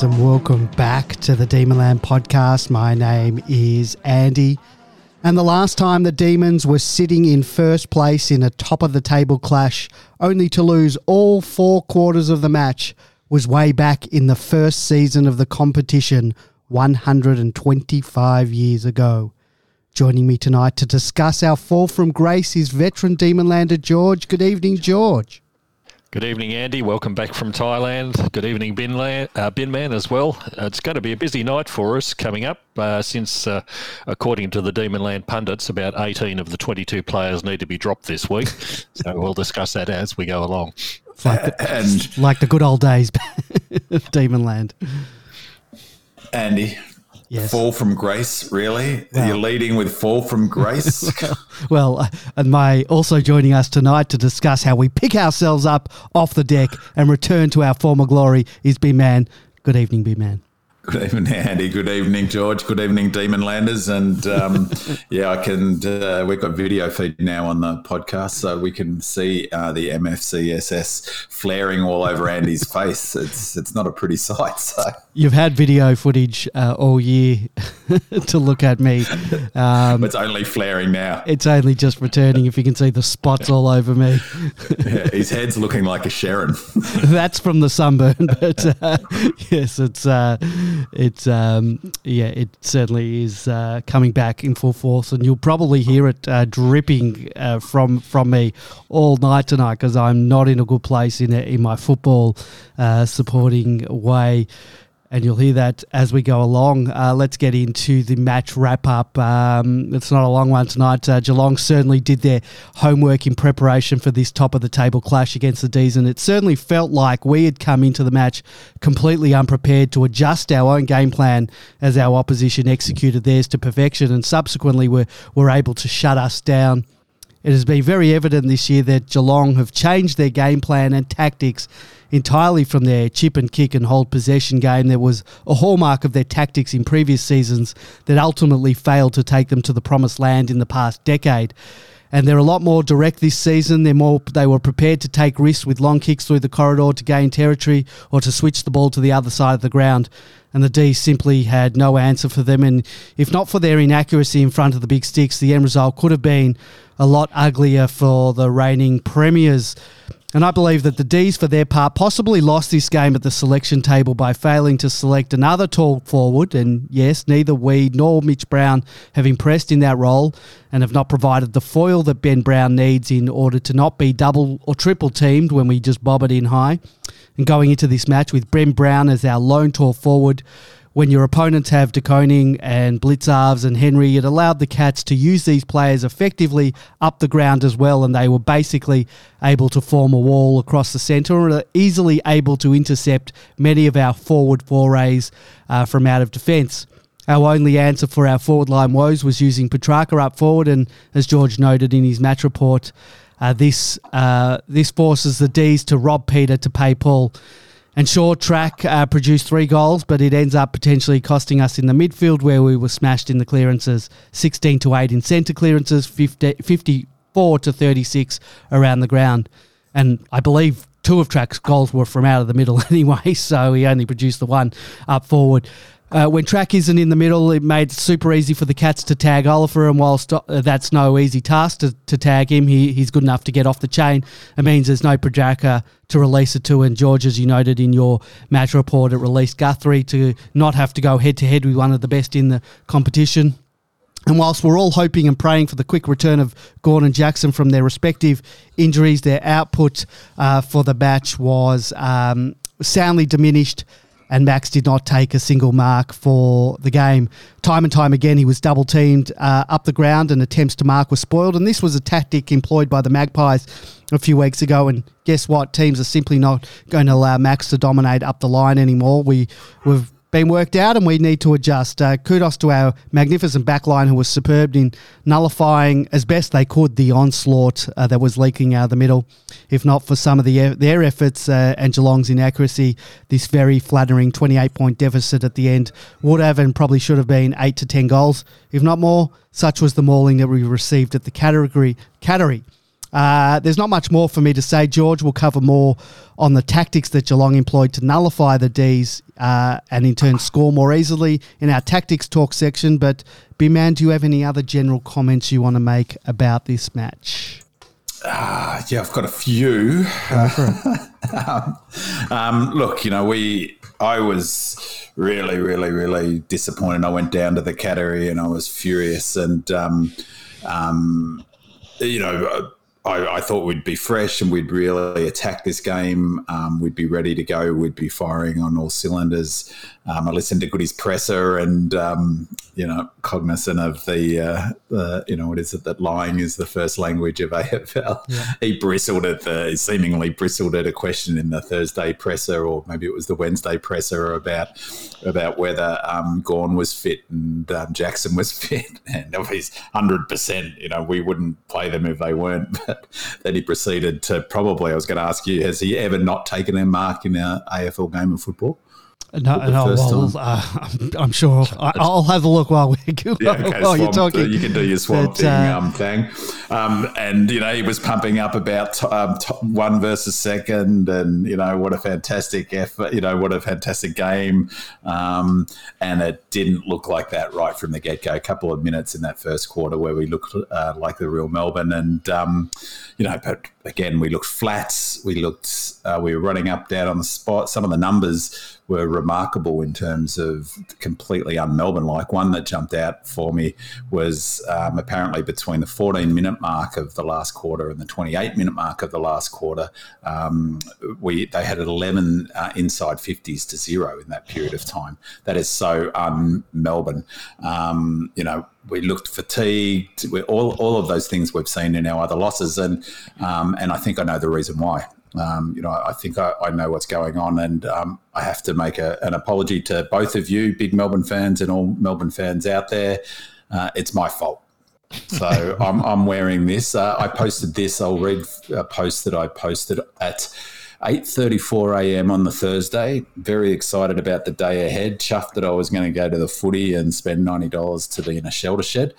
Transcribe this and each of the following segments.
fans, and welcome back to the Demonland podcast. My name is Andy. And the last time the Demons were sitting in first place in a top of the table clash, only to lose all four quarters of the match, was way back in the first season of the competition 125 years ago. Joining me tonight to discuss our fall from grace is veteran Demonlander George. Good evening, George. Good evening, Andy. Welcome back from Thailand. Good evening, Binland, uh, Binman, as well. Uh, it's going to be a busy night for us coming up uh, since, uh, according to the Demonland pundits, about 18 of the 22 players need to be dropped this week. so we'll discuss that as we go along. Like the, and like the good old days of Demonland. Andy, Yes. Fall from grace, really? Well, You're leading with fall from grace? well, uh, and my also joining us tonight to discuss how we pick ourselves up off the deck and return to our former glory is B Man. Good evening, B Man. Good evening, Andy. Good evening, George. Good evening, Demon Landers. And um, yeah, I can. Uh, we've got video feed now on the podcast, so we can see uh, the MFCSS flaring all over Andy's face. It's it's not a pretty sight. So you've had video footage uh, all year to look at me. Um, it's only flaring now. It's only just returning. If you can see the spots all over me. yeah, his head's looking like a Sharon. That's from the sunburn, but uh, yes, it's uh, it's um, yeah, it certainly is uh, coming back in full force, and you'll probably hear it uh, dripping uh, from from me all night tonight because I'm not in a good place in in my football uh, supporting way and you'll hear that as we go along. Uh, let's get into the match wrap up. Um, it's not a long one tonight. Uh, Geelong certainly did their homework in preparation for this top of the table clash against the D's, and it certainly felt like we had come into the match completely unprepared to adjust our own game plan as our opposition executed theirs to perfection, and subsequently were, were able to shut us down. It has been very evident this year that Geelong have changed their game plan and tactics entirely from their chip and kick and hold possession game that was a hallmark of their tactics in previous seasons that ultimately failed to take them to the promised land in the past decade. And they're a lot more direct this season. They're more they were prepared to take risks with long kicks through the corridor to gain territory or to switch the ball to the other side of the ground. And the D simply had no answer for them. And if not for their inaccuracy in front of the big sticks, the end result could have been a lot uglier for the reigning premiers. And I believe that the D's, for their part, possibly lost this game at the selection table by failing to select another tall forward. And yes, neither we nor Mitch Brown have impressed in that role and have not provided the foil that Ben Brown needs in order to not be double or triple teamed when we just bob it in high. And going into this match with Ben Brown as our lone tall forward, when your opponents have De Koning and Blicavs and Henry, it allowed the Cats to use these players effectively up the ground as well, and they were basically able to form a wall across the centre and easily able to intercept many of our forward forays uh, from out of defence. Our only answer for our forward line woes was using Petrarca up forward, and as George noted in his match report, uh, this uh, this forces the D's to rob Peter to pay Paul. And short track uh, produced three goals, but it ends up potentially costing us in the midfield where we were smashed in the clearances 16 to 8 in centre clearances, 50, 54 to 36 around the ground. And I believe two of Track's goals were from out of the middle anyway, so he only produced the one up forward. Uh, when track isn't in the middle, it made it super easy for the Cats to tag Oliver, and whilst uh, that's no easy task to, to tag him, he, he's good enough to get off the chain. It means there's no Petrarca to release it to, and George, as you noted in your match report, it released Guthrie to not have to go head to head with one of the best in the competition. And whilst we're all hoping and praying for the quick return of Gawn and Jackson from their respective injuries, their output uh, for the match was um, soundly diminished and Max did not take a single mark for the game. Time and time again, he was double teamed uh, up the ground, and attempts to mark were spoiled. And this was a tactic employed by the Magpies a few weeks ago. And guess what? Teams are simply not going to allow Max to dominate up the line anymore. We we've been worked out and we need to adjust. Uh, kudos to our magnificent backline who was superb in nullifying as best they could the onslaught uh, that was leaking out of the middle. If not for some of the their efforts uh, and Geelong's inaccuracy, this very flattering 28 point deficit at the end would have and probably should have been 8 to 10 goals, if not more. Such was the mauling that we received at the category. Cattery. Uh, there's not much more for me to say. George will cover more on the tactics that Geelong employed to nullify the D's uh, and in turn score more easily in our tactics talk section. But, B Man, do you have any other general comments you want to make about this match? Uh, yeah, I've got a few. um, um, look, you know, we, I was really, really, really disappointed. I went down to the Cattery and I was furious. And, um, um you know, I, I, thought we'd be fresh and we'd really attack this game. Um, we'd be ready to go. We'd be firing on all cylinders. Um, I listened to Goody's presser and, um, you know, cognizant of the, uh, the, you know, what is it that lying is the first language of AFL. Yeah. He bristled at the, seemingly bristled at a question in the Thursday presser, or maybe it was the Wednesday presser about about whether um, Gawn was fit and um, Jackson was fit. And of his 100%, you know, we wouldn't play them if they weren't. But then he proceeded to probably, I was going to ask you, has he ever not taken a mark in an AFL game of football? No, no well, uh, I'm, I'm, sure I, will have a look while, we, yeah, okay, while you're talking. You can do your swamp but, uh, um, thing. Um, and, you know, he was pumping up about t- um, t- one versus second and, you know, what a fantastic effort, you know, what a fantastic game. Um, and it didn't look like that right from the get go. A couple of minutes in that first quarter where we looked uh, like the real Melbourne. And, um, you know, but again, we looked flat. We looked, uh, we were running up, down on the spot. Some of the numbers were remarkable in terms of completely un Melbourne like. One that jumped out for me was um, apparently between the 14 minute mark of the last quarter and the 28 minute mark of the last quarter, um, we they had 11 uh, inside 50s to zero in that period of time. That is so un Melbourne. Um, you know, we looked fatigued. We, all, all of those things we've seen in our other losses, and um, and I think I know the reason why. Um, you know, I think I, I, know what's going on, and um, I have to make a, an apology to both of you, big Melbourne fans, and all Melbourne fans out there. Uh, it's my fault. So I'm, I'm, wearing this. Uh, I posted this. I'll read a post that I posted at 8:34 a.m. on the Thursday. Very excited about the day ahead. Chuffed that I was going to go to the footy and spend ninety dollars to be in a shelter shed.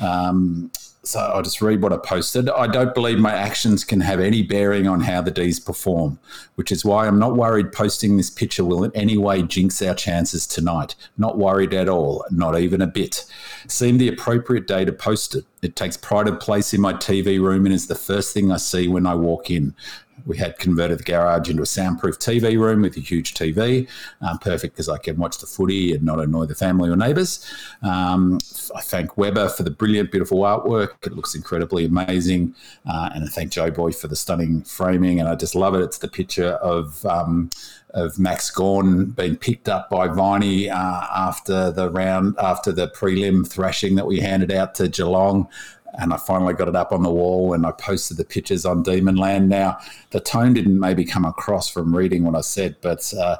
Um, so I'll just read what I posted. I don't believe my actions can have any bearing on how the D's perform, which is why I'm not worried posting this picture will in any way jinx our chances tonight. Not worried at all, not even a bit. Seemed the appropriate day to post it. It takes pride of place in my TV room and is the first thing I see when I walk in we had converted the garage into a soundproof TV room with a huge TV, um, perfect because I can watch the footy and not annoy the family or neighbours. Um, I thank Weber for the brilliant, beautiful artwork. It looks incredibly amazing. Uh, and I thank Joe Boy for the stunning framing. And I just love it. It's the picture of. Um, of Max Gawn being picked up by Viney uh, after the round, after the prelim thrashing that we handed out to Geelong and I finally got it up on the wall and I posted the pictures on Demonland. Now, the tone didn't maybe come across from reading what I said, but uh,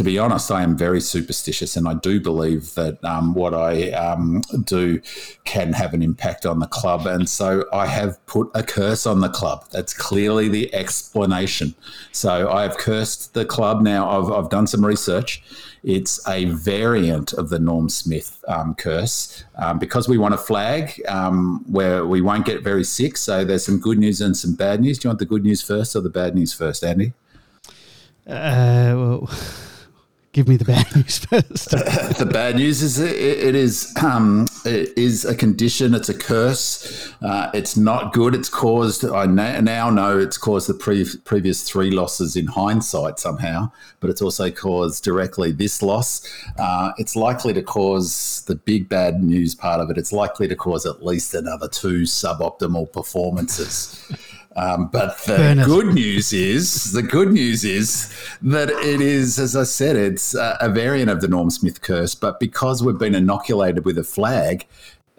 to be honest, I am very superstitious, and I do believe that um, what I um, do can have an impact on the club. And so I have put a curse on the club. That's clearly the explanation. So I have cursed the club. Now I've, I've done some research. It's a variant of the Norm Smith um, curse um, because we want a flag um, where we won't get very sick. So there's some good news and some bad news. Do you want the good news first or the bad news first, Andy? Uh, well. give me the bad news first. the bad news is it, it is um, it is a condition. It's a curse. Uh, it's not good. It's caused. I now know it's caused the pre- previous three losses in hindsight somehow, but it's also caused directly this loss. Uh, it's likely to cause the big bad news part of it. It's likely to cause at least another two suboptimal performances. Um, but the good news is the good news is that it is, as I said, it's a, a variant of the Norm Smith curse. But because we've been inoculated with a flag,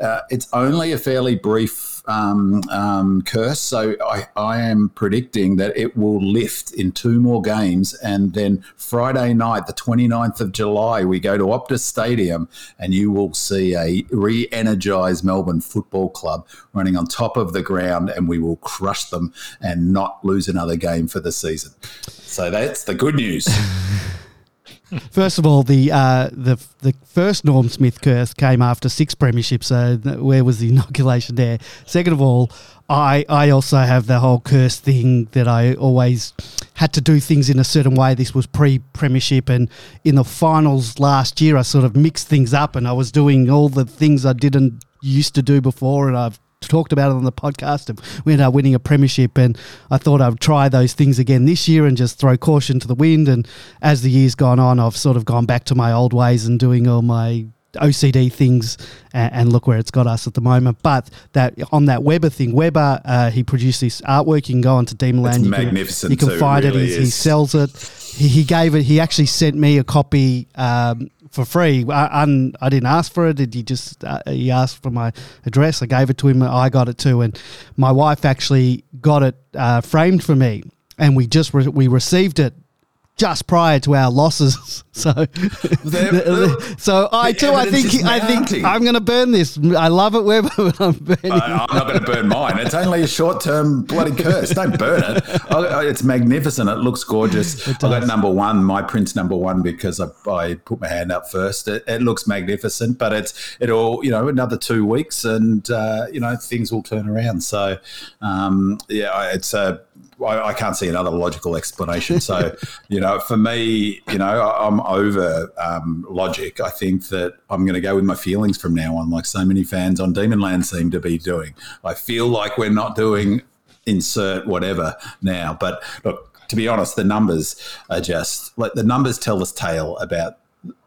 uh, it's only a fairly brief um, um, curse. So I, I am predicting that it will lift in two more games. And then Friday night, the 29th of July, we go to Optus Stadium and you will see a re energized Melbourne Football Club running on top of the ground and we will crush them and not lose another game for the season. So that's the good news. First of all, the uh, the the first Norm Smith curse came after six premierships. So where was the inoculation there? Second of all, I I also have the whole curse thing that I always had to do things in a certain way. This was pre premiership, and in the finals last year, I sort of mixed things up, and I was doing all the things I didn't used to do before, and I've talked about it on the podcast and we ended up winning a premiership and I thought I'd try those things again this year and just throw caution to the wind. And as the years gone on I've sort of gone back to my old ways and doing all my OCD things and, and look where it's got us at the moment. But that on that Weber thing Weber uh, he produced this artwork. You can go onto Demonland you magnificent can, you can too, find it. It, he, he sells it. He, he gave it he actually sent me a copy um, for free. I, I, I didn't ask for it. He just uh, he asked for my address. I gave it to him. I got it too, and my wife actually got it uh, framed for me, and we just re- we received it just prior to our losses. So, so I too. I think I think I'm going to burn this. I love it, I'm burning. I, I'm not going to burn mine. It's only a short term bloody curse. Don't burn it. It's magnificent. It looks gorgeous. I got number one, my print's number one because I, I put my hand up first. It, it looks magnificent, but it's it all you know another two weeks and uh, you know things will turn around. So um, yeah, it's a. I, I can't see another logical explanation. So, you know, for me, you know, I- I'm over um, logic. I think that I'm going to go with my feelings from now on, like so many fans on Demonland seem to be doing. I feel like we're not doing insert whatever now. But look, to be honest, the numbers are just like the numbers tell this tale about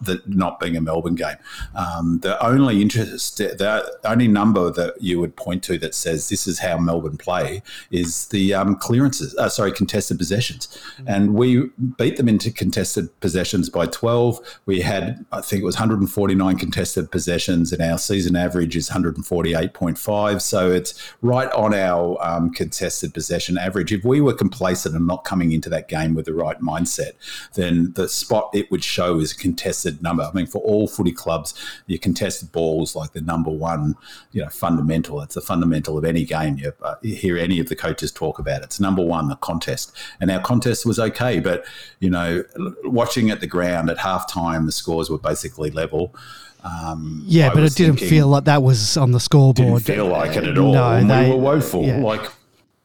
the not being a Melbourne game. Um, the only interest, the only number that you would point to that says this is how Melbourne play is the um, clearances. Uh, sorry, contested possessions, and we beat them into contested possessions by twelve. We had, I think it was 149 contested possessions, and our season average is 148.5. So it's right on our um, contested possession average. If we were complacent and not coming into that game with the right mindset, then the spot it would show is a contested number. I mean, for all footy clubs, your contested balls like the number one, you know, fundamental. It's the fundamental of any game. You, uh, you hear any of the coaches talk about it. It's number one, the contest, and our contest was okay. But you know, watching at the ground at halftime, the scores were basically level. Um, yeah, I but it didn't thinking- feel like that was on the scoreboard. didn't feel like it at all. No, and they- we were woeful. yeah. Like,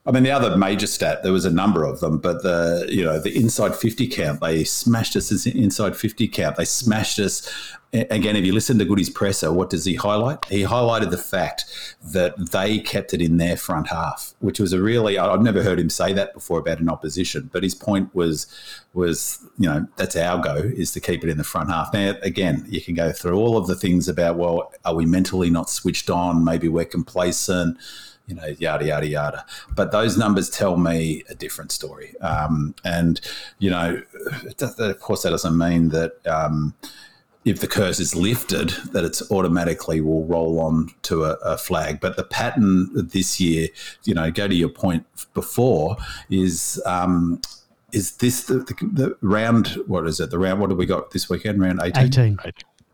I mean, the other major stat, there was a number of them, but the you know the inside fifty count, they smashed us as inside fifty count. They smashed us. Again, if you listen to Goody's presser, what does he highlight? He highlighted the fact that they kept it in their front half, which was a really I've never heard him say that before about an opposition. But his point was was you know that's our go is to keep it in the front half. Now again, you can go through all of the things about well, are we mentally not switched on? Maybe we're complacent you know, yada yada yada. But those numbers tell me a different story. Um, and you know, it does- of course, that doesn't mean that. Um, if the curse is lifted, that it's automatically will roll on to a, a flag. But the pattern this year, you know, go to your point before, is um, is this the, the, the round? What is it? The round? What have we got this weekend? Round eighteen. 18.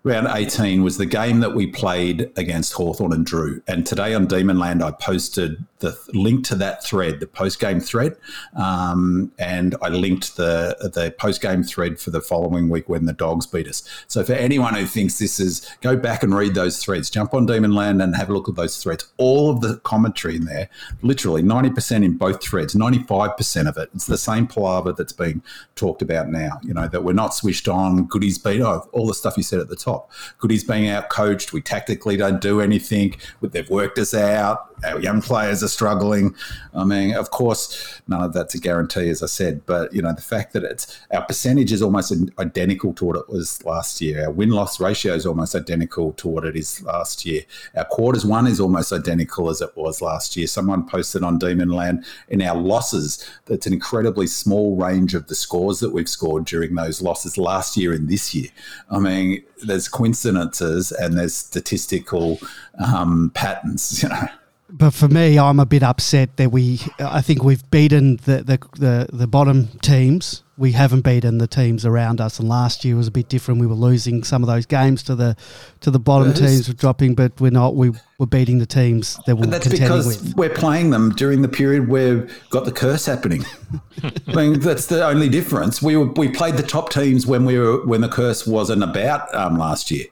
Round 18 was the game that we played against Hawthorn and Drew. And today on Demonland, I posted the link to that thread, the post game thread. Um, and I linked the, the post game thread for the following week when the dogs beat us. So for anyone who thinks this is, go back and read those threads. Jump on Demonland and have a look at those threads. All of the commentary in there, literally 90% in both threads, 95% of it. It's the same palaver that's being talked about now, you know, that we're not switched on, goodies beat, oh, all the stuff you said at the top. Goodies being out coached, we tactically don't do anything, but they've worked us out, our young players are struggling. I mean, of course, none of that's a guarantee, as I said, but, you know, the fact that it's our percentage is almost identical to what it was last year. Our win loss ratio is almost identical to what it is last year. Our quarters one is almost identical as it was last year. Someone posted on Demonland in our losses, that's an incredibly small range of the scores that we've scored during those losses last year and this year. I mean, there's coincidences and there's statistical um, patterns, you know. But for me, I'm a bit upset that we. I think we've beaten the the, the, the bottom teams. We haven't beaten the teams around us. And last year was a bit different. We were losing some of those games to the to the bottom Yes. teams. Were dropping, but we're not. We were beating the teams that we're And that's contending because with. we're playing them during the period where we've got the curse happening. I mean, that's the only difference. We were, we played the top teams when we were when the curse wasn't about um, last year.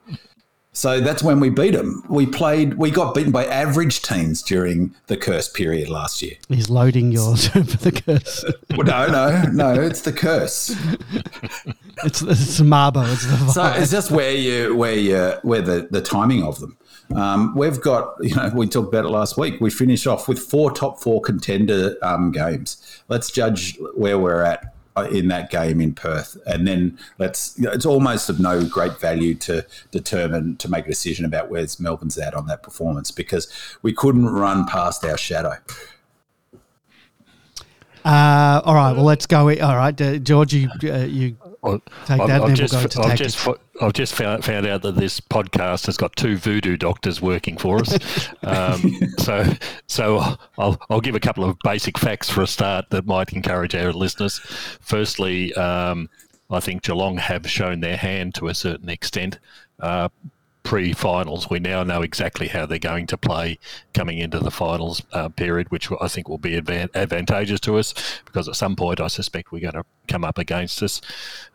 So that's when we beat them. We played. We got beaten by average teams during the curse period last year. He's loading yours for the curse. Well, no, no, no. It's the curse. It's it's the Marbo. It's the So it's just where you where you where the, the timing of them. Um, we've got you know we talked about it last week. We finish off with four top four contender um, games. Let's judge where we're at in that game in Perth, and then let's. You know, it's almost of no great value to determine to make a decision about where's Melbourne's at on that performance because we couldn't run past our shadow. Uh, all right. Well, let's go. All right, uh, George, uh, you Well, Take I've, that, I've then just, we'll go into I've just, fo- I've just found, found out that this podcast has got two voodoo doctors working for us. um, so, so I'll, I'll give a couple of basic facts for a start that might encourage our listeners. Firstly, um, I think Geelong have shown their hand to a certain extent. Uh, pre-finals, we now know exactly how they're going to play coming into the finals uh, period, which I think will be advan- advantageous to us because at some point I suspect we're going to come up against us.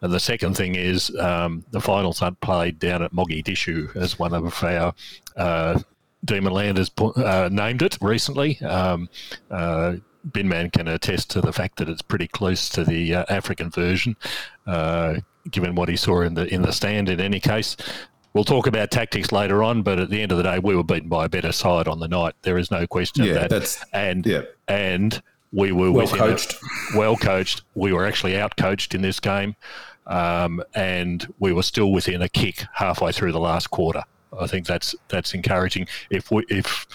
And the second thing is um, the finals aren't played down at Mogadishu as one of our uh, Demon Landers pu- uh, named it recently. Um, uh, Binman can attest to the fact that it's pretty close to the uh, African version, uh, given what he saw in the in the stand. In any case, we'll talk about tactics later on. But at the end of the day, we were beaten by a better side on the night. There is no question Yeah, of that. and yeah. and we were Well within a- coached. well coached. We were actually out coached in this game, um, and we were still within a kick halfway through the last quarter. I think that's that's encouraging. If we if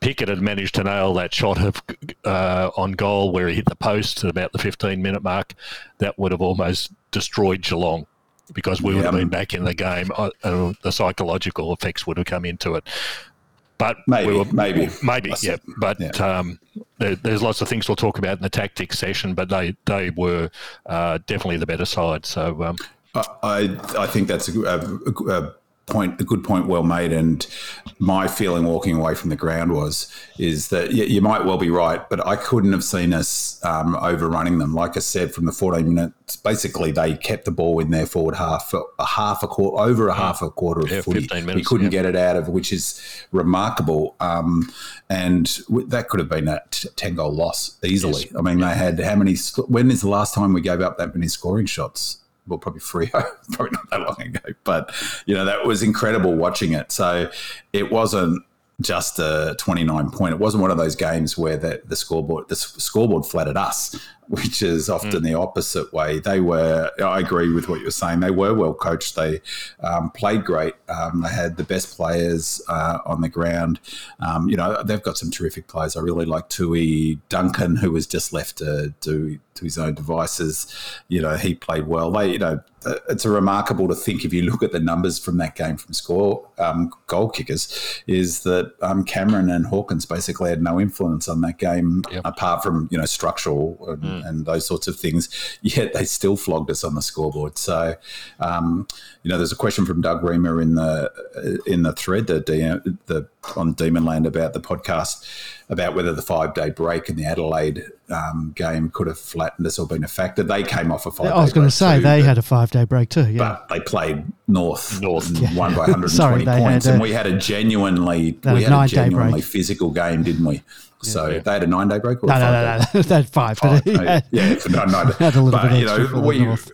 Pickett had managed to nail that shot of uh, on goal where he hit the post at about the 15 minute mark, that would have almost destroyed Geelong because we would have been back in the game. Uh, uh, the psychological effects would have come into it. But Maybe, we were, maybe. maybe, yeah. But Yeah. um, there, there's lots of things we'll talk about in the tactics session. But they they were uh, definitely the better side. So um, I I think that's a, a, a point, a good point, well made. And my feeling walking away from the ground was is that you, you might well be right, but I couldn't have seen us um, overrunning them. Like I said, from the 14 minutes, basically they kept the ball in their forward half for a half a quarter, over a half a quarter of Yeah, footy. 15 we couldn't yeah. get it out of, which is remarkable. Um, and w- that could have been a t- 10 goal loss easily. I mean, they had how many? sc- When is the last time we gave up that many scoring shots? Well, probably Freo, probably not that oh. long ago. But you know that was incredible watching it. So it wasn't just a 29 point. It wasn't one of those games where the, the scoreboard the scoreboard flattered us, which is often the opposite way. They were. I agree with what you're saying. They were well coached. They um, played great. Um, they had the best players uh, on the ground. Um, you know they've got some terrific players. I really like Tuohy Duncan, who was just left to do to his own devices. You know he played well. They you know it's a remarkable to think if you look at the numbers from that game from score um, goal kickers is that um, Cameron and Hawkins basically had no influence on that game Yep. apart from you know structural and, and those sorts of things. Yet they still flogged us on the scoreboard. So um, you know, there's a question from Doug Reamer in the in the thread the, the on Demon Land about the podcast about whether the five day break in the Adelaide um, game could have flattened us or been a factor. They came off a five. I was going to say they had a five day break too. Yeah. but they played North, North. and won by 120 Sorry, points, had and we had a genuinely we had a genuinely break. physical game, didn't we? So Yeah. they had a nine day break. Or no, a no, five-day? no, no, that's five. Five, But no, yeah, no, no. Had a little but, bit you know, extra for we- North.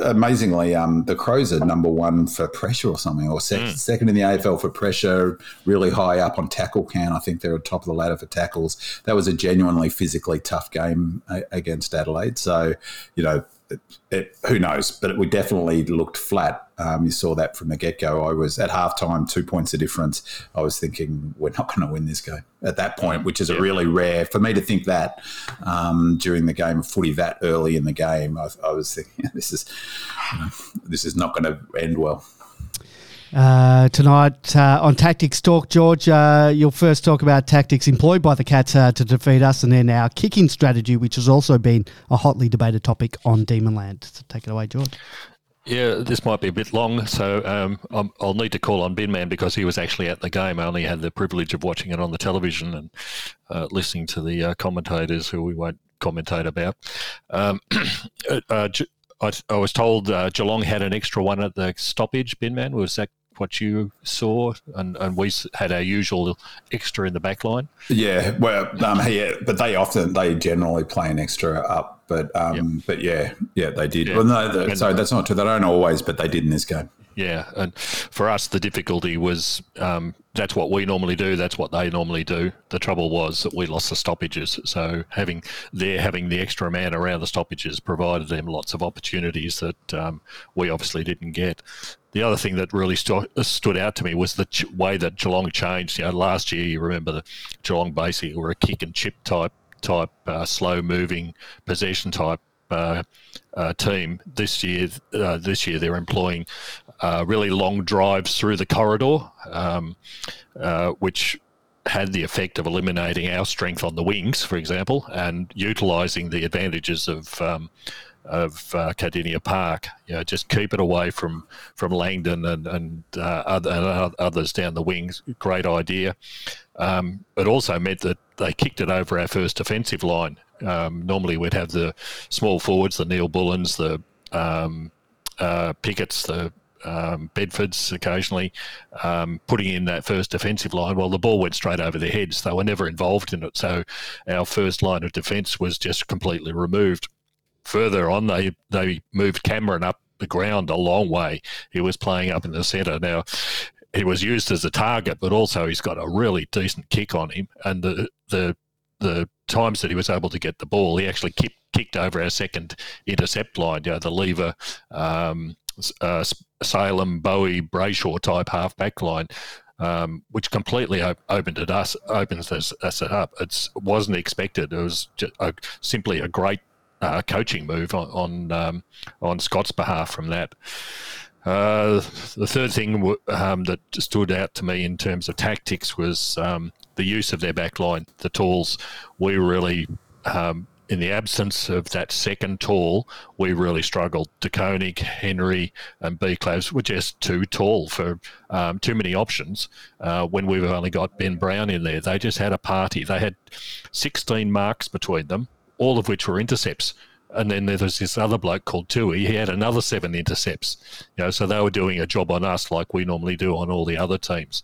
Amazingly, um, the Crows are number one for pressure or something, or sec- Hmm. second in the AFL for pressure, really high up on tackle count. I think they're at top of the ladder for tackles. That was a genuinely physically tough game uh, against Adelaide. So, you know, it, it, who knows? But we definitely looked flat. Um, you saw that from the get go. I was at halftime, two points of difference. I was thinking we're not going to win this game at that point, which is a really rare for me to think that um, during the game of footy that early in the game. I, I was thinking this is you know, this is not going to end well. Uh, tonight uh, on Tactics Talk, George, uh, you'll first talk about tactics employed by the Cats uh, to defeat us, and then our kicking strategy, which has also been a hotly debated topic on Demonland. So take it away, George. Yeah, this might be a bit long, so um, i will need to call on Binman because he was actually at the game. I only had the privilege of watching it on the television and uh, listening to the uh, commentators who we won't commentate about. Um, I, I, was told Geelong had an extra one at the stoppage. Binman was that what you saw, and, and we had our usual extra in the back line. Yeah, well, um, yeah, but they often they generally play an extra up but um, yep. but yeah, yeah, they did. Yeah. Well, no, the, sorry, that's not true. They don't always, but they did in this game. Yeah, and for us, the difficulty was um, that's what we normally do. That's what they normally do. The trouble was that we lost the stoppages. So having there having the extra man around the stoppages provided them lots of opportunities that um, we obviously didn't get. The other thing that really st- stood out to me was the ch- way that Geelong changed. You know, last year, you remember the Geelong basically were a kick and chip type type, uh, slow moving possession type uh, uh, team. This year, uh, this year they're employing uh, really long drives through the corridor, um, uh, which had the effect of eliminating our strength on the wings, for example, and utilising the advantages of. Um, of uh, Kardinia Park, you know, just keep it away from from Langdon and and, other, and others down the wings. Great idea. Um, it also meant that they kicked it over our first defensive line. Um, normally, we'd have the small forwards, the Neal-Bullens, the um, uh, Picketts, the um, Bedfords occasionally um, putting in that first defensive line. Well, the ball went straight over their heads. They were never involved in it. So our first line of defence was just completely removed. Further on, they, they moved Cameron up the ground a long way. He was playing up in the centre. Now, he was used as a target, but also he's got a really decent kick on him. And the the the times that he was able to get the ball, he actually kicked kicked over our second intercept line. You know, the lever, um, uh, Salem, Bowey, Brayshaw type half back line. Um, which completely op- opened it us opens us, us up. It wasn't expected. It was a, simply a great uh, coaching move on on, um, on Scott's behalf from that. Uh, the third thing um, that stood out to me in terms of tactics was um, the use of their back line, the tools. We really, um, in the absence of that second tall, we really struggled. De Henry, and Blicavs were just too tall for um, too many options uh, when we've only got Ben Brown in there. They just had a party. They had 16 marks between them, all of which were intercepts and then there was this other bloke called Tuohy. He had another seven intercepts. You know, so they were doing a job on us like we normally do on all the other teams.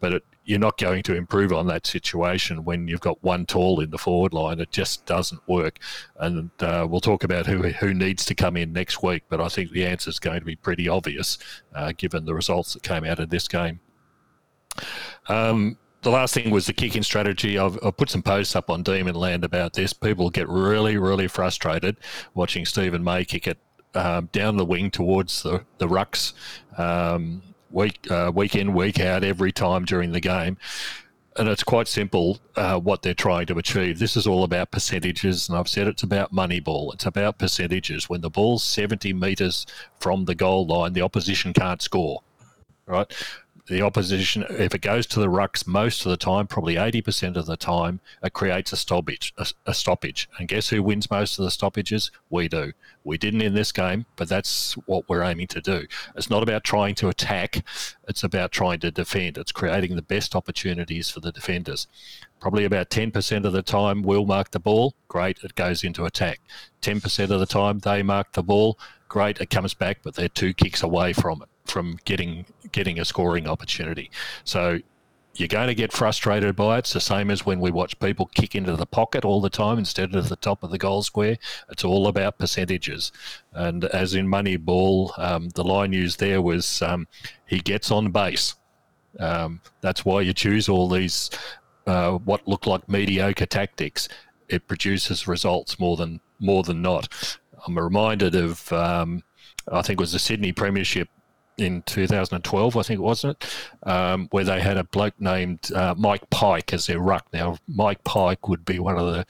But it, you're not going to improve on that situation when you've got one tall in the forward line. It just doesn't work. And uh, we'll talk about who who needs to come in next week. But I think the answer is going to be pretty obvious, uh, given the results that came out of this game. Um, the last thing was the kicking strategy. I've, I've, put some posts up on Demon Land about this. People get really, really frustrated watching Steven May kick it um, down the wing towards the, the rucks um, week, uh, week in, week out, every time during the game. And it's quite simple uh, what they're trying to achieve. This is all about percentages, and I've said it's about money ball. It's about percentages. When the ball's 70 metres from the goal line, the opposition can't score, right? The opposition, if it goes to the rucks most of the time, probably 80% of the time, it creates a stoppage, a, a, stoppage. And guess who wins most of the stoppages? We do. We didn't in this game, but that's what we're aiming to do. It's not about trying to attack, it's about trying to defend. It's creating the best opportunities for the defenders. Probably about 10% of the time, we'll mark the ball. Great, it goes into attack. 10% of the time, they mark the ball. Great, it comes back, but they're two kicks away from it from getting getting a scoring opportunity. So you're going to get frustrated by it. It's the same as when we watch people kick into the pocket all the time instead of the top of the goal square. It's all about percentages. And as in Moneyball, um, the line used there was um, he gets on base. Um, that's why you choose all these uh, what look like mediocre tactics. It produces results more than more than not. I'm reminded of um, I think it was the Sydney Premiership in 2012, I think, it wasn't it? Um, where they had a bloke named uh, Mike Pyke as their ruck. Now, Mike Pyke would be one of the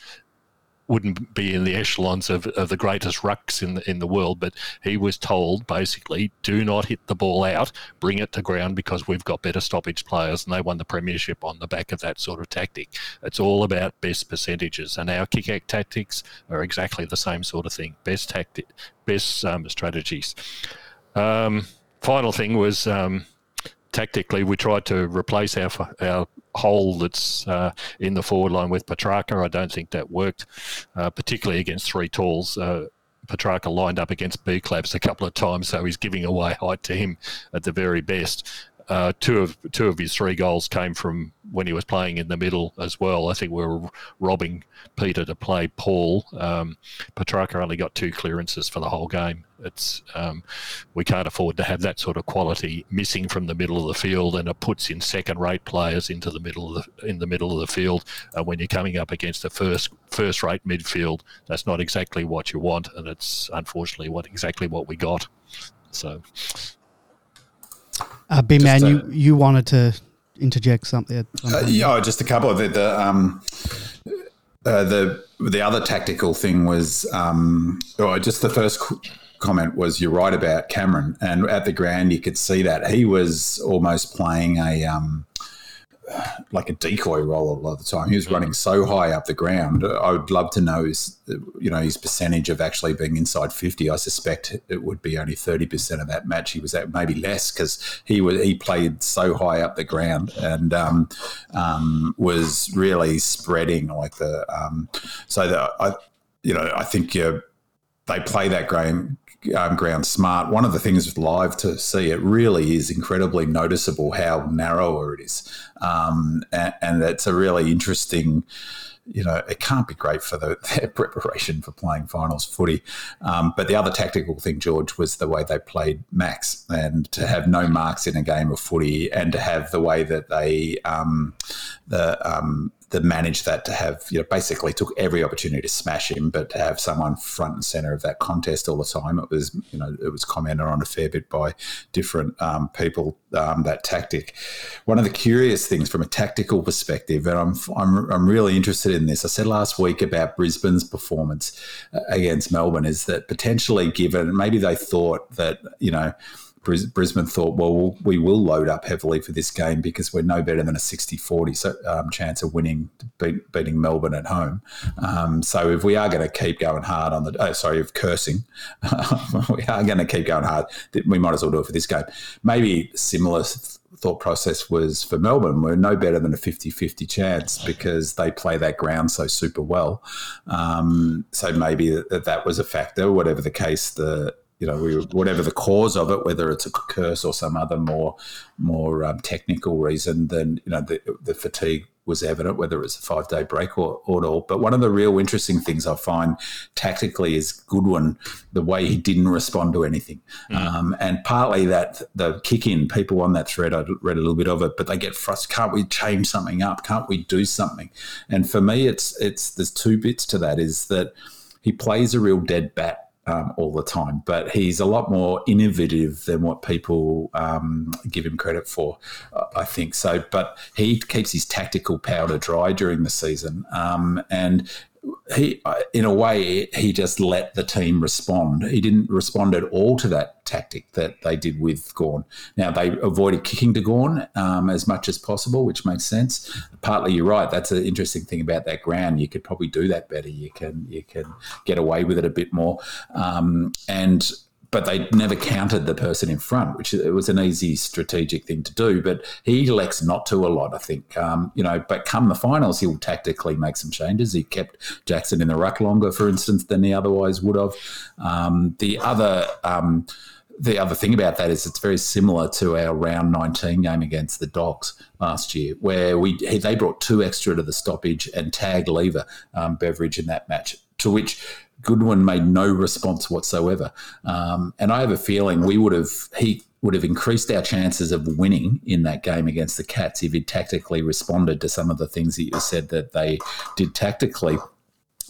wouldn't be in the echelons of, of the greatest rucks in the, in the world, but he was told basically, do not hit the ball out, bring it to ground because we've got better stoppage players, and they won the premiership on the back of that sort of tactic. It's all about best percentages, and our kick tactics are exactly the same sort of thing. Best tactic, best um, strategies. Um, final thing was. Um, tactically, we tried to replace our our hole that's uh, in the forward line with Petrarca. I don't think that worked, uh, particularly against three talls. Uh, Petrarca lined up against Blicavs a couple of times, so he's giving away height to him at the very best. Uh, two of two of his three goals came from when he was playing in the middle as well. I think we were robbing Peter to play Paul. Um, Petrarca only got two clearances for the whole game. It's um, we can't afford to have that sort of quality missing from the middle of the field, and it puts in second-rate players into the middle of the in the middle of the field. Uh, when you're coming up against a first first-rate midfield, that's not exactly what you want, and it's unfortunately what exactly what we got. So uh, B man, you, you wanted to interject something. Uh, yeah, just a couple of the the, um, uh, the the other tactical thing was um, oh, just the first comment was you're right about Cameron, and at the ground you could see that he was almost playing a um, like a decoy role a lot of the time. He was running so high up the ground. I would love to know his, you know, his percentage of actually being inside fifty. I suspect it would be only thirty percent of that match. He was at maybe less because he was he played so high up the ground and um, um, was really spreading like the. Um, so that I, you know, I think uh, they play that game um, ground smart. One of the things with live to see, it really is incredibly noticeable how narrower it is. Um, and, and it's a really interesting you know, it can't be great for the, their preparation for playing finals footy. Um, but the other tactical thing, George, was the way they played Max and to have no marks in a game of footy and to have the way that they, um, the, um, that managed that to have, you know, basically took every opportunity to smash him, but to have someone front and center of that contest all the time, it was, you know, it was commented on a fair bit by different um, people. Um, that tactic. One of the curious things from a tactical perspective, and I'm, I'm I'm really interested in this. I said last week about Brisbane's performance uh, against Melbourne is that potentially given maybe they thought that you know Brisbane thought, well, we will load up heavily for this game because we're no better than a 60 40 um, chance of winning, beat, beating Melbourne at home. Um, so if we are going to keep going hard on the, oh, sorry, of cursing, we are going to keep going hard, we might as well do it for this game. Maybe similar thought process was for Melbourne. We're no better than a 50 50 chance because they play that ground so super well. Um, so maybe that, that was a factor, whatever the case, the you know, we, whatever the cause of it, whether it's a curse or some other more more um, technical reason, then you know the, the fatigue was evident, whether it's a five day break or, or all. But one of the real interesting things I find tactically is Goodwin, the way he didn't respond to anything. Mm. Um, and partly that the kick in, people on that thread, I read a little bit of it, but they get frustrated. Can't we change something up? Can't we do something? And for me, it's it's there's two bits to that is that he plays a real dead bat um, all the time, but he's a lot more innovative than what people um, give him credit for, I think. So, but he keeps his tactical powder dry during the season, um, and he, in a way, he just let the team respond. He didn't respond at all to that tactic that they did with Gawn. Now they avoided kicking to Gawn um, as much as possible, which makes sense. Partly, you're right. That's an interesting thing about that ground. You could probably do that better. You can you can get away with it a bit more. Um, and but they never counted the person in front, which it was an easy strategic thing to do. But he elects not to a lot, I think. Um, you know, but come the finals, he'll tactically make some changes. He kept Jackson in the ruck longer, for instance, than he otherwise would have. Um, the other. Um, the other thing about that is it's very similar to our round 19 game against the Dogs last year, where we they brought two extra to the stoppage and tag lever um, Beveridge in that match, to which Goodwin made no response whatsoever. Um, and I have a feeling we would have, he would have increased our chances of winning in that game against the Cats if he tactically responded to some of the things that you said that they did tactically.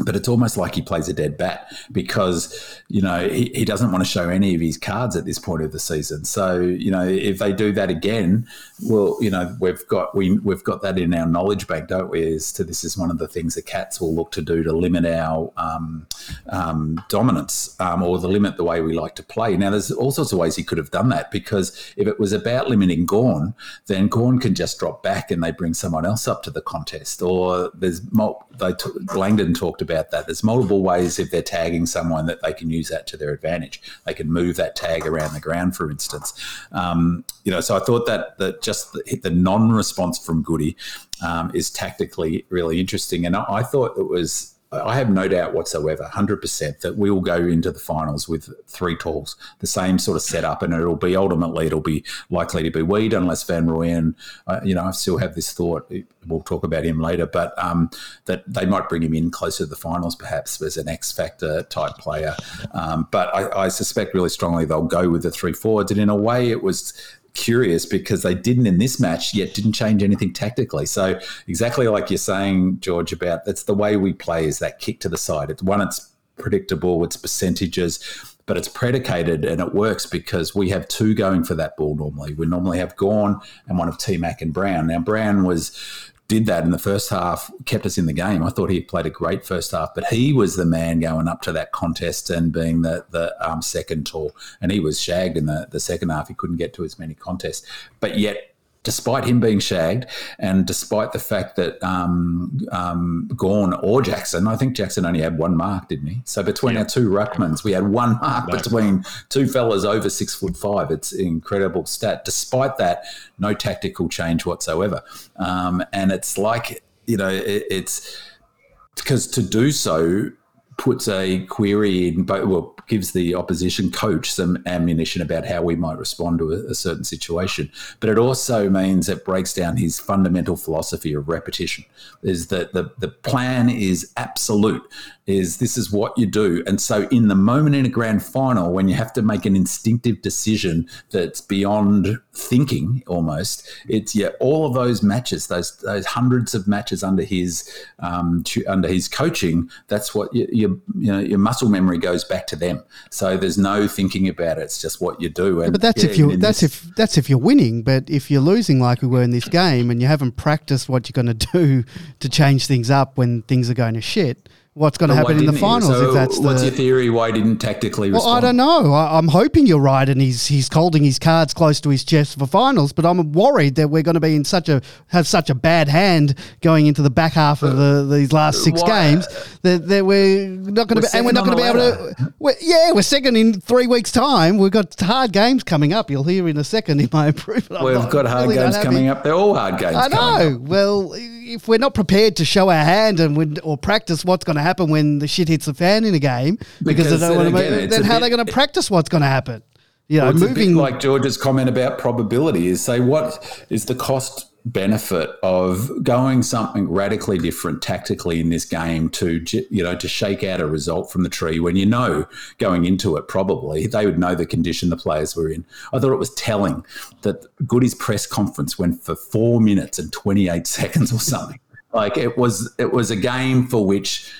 But it's almost like he plays a dead bat because you know he, he doesn't want to show any of his cards at this point of the season. So you know if they do that again well you know we've got we, we've got that in our knowledge bank don't we as to this is one of the things the cats will look to do to limit our um, um, dominance um, or the limit the way we like to play. Now there's all sorts of ways he could have done that because if it was about limiting Gawn then Gawn can just drop back and they bring someone else up to the contest. Or there's Langdon talked about that. There's multiple ways if they're tagging someone that they can use that to their advantage. They can move that tag around the ground, for instance. Um, you know, so I thought that that just the, the non-response from Goody um, is tactically really interesting, and I, I thought it was I have no doubt whatsoever, 100%, that we will go into the finals with three tools, the same sort of setup, and it'll be ultimately, it'll be likely to be Weed unless Van Rooyen, uh, you know, I still have this thought, we'll talk about him later, but um, that they might bring him in closer to the finals perhaps as an X Factor type player. Um, but I, I suspect really strongly they'll go with the three forwards. And in a way, it was curious because they didn't in this match yet didn't change anything tactically. So exactly like you're saying, George, about that's the way we play is that kick to the side. It's one, it's predictable, it's percentages, but it's predicated and it works because we have two going for that ball normally. We normally have Gawn and one of T Mac and Brown. Now Brown was did that in the first half, kept us in the game. I thought he played a great first half, but he was the man going up to that contest and being the the um, second tall, and he was shagged in the the second half. He couldn't get to as many contests, but yet despite him being shagged, and despite the fact that um, um, Gawn or Jackson, I think Jackson only had one mark, didn't he? So between yeah. our two ruckmans, we had one mark between two fellas over six foot five. It's an incredible stat. Despite that, no tactical change whatsoever, um, and it's like you know it, it's because to do so puts a query in, but well, gives the opposition coach some ammunition about how we might respond to a, a, certain situation. But it also means it breaks down his fundamental philosophy of repetition. Is that the, the plan is absolute, is this is what you do. And so in the moment in a grand final, when you have to make an instinctive decision that's beyond thinking almost, it's yeah, all of those matches, those those hundreds of matches under his um, under his coaching, that's what you, you, you know your muscle memory goes back to them. So there's no thinking about it. It's just what you do. And but that's yeah, if you that's this, if that's if you're winning. But if you're losing, like we were in this game, and you haven't practiced what you're going to do to change things up when things are going to shit what's going to happen in the finals. So if that's what's the, your theory? Why didn't tactically? Well, I don't know. I, am hoping you're right, and he's he's holding his cards close to his chest for finals. But I'm worried that we're going to be in such a have such a bad hand going into the back half of the, these last six why? games that, that we're not going to be, and we're not going to be able to. We're, yeah, we're second in three weeks' time. We've got hard games coming up. You'll hear in a second in my improvement. We've got hard really games coming up. They're all hard games. I know. Well, if we're not prepared to show our hand and or practice what's going to happen when the shit hits the fan in a game because, because they don't want to make, then how bit, are they going to practice what's going to happen? You know, well, moving like George's comment about probability is say what is the cost benefit of going something radically different tactically in this game to you know to shake out a result from the tree when you know going into it probably they would know the condition the players were in. I thought it was telling that goody's press conference went for 4 minutes and 28 seconds or something like it was, it was a game for which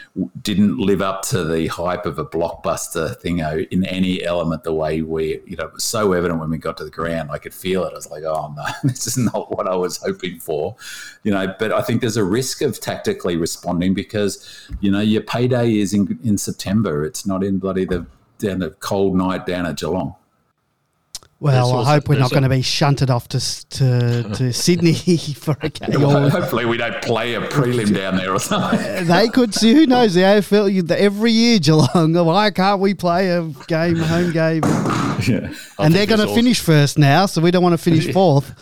didn't live up to the hype of a blockbuster thing uh, in any element. The way we, you know, it was so evident when we got to the ground, I could feel it. I was like, oh no, this is not what I was hoping for, you know. But I think there's a risk of tactically responding because, you know, your payday is in, in September. It's not in bloody the down a cold night down at Geelong. Well, I hope we're not going to be shunted off to to, to Sydney for a game. Well, hopefully, we don't play a prelim down there or something. Uh, they could see. Who knows? The AFL every year, Geelong. Why can't we play a game, home game? Yeah, and they're going to finish first now, so we don't want to finish fourth.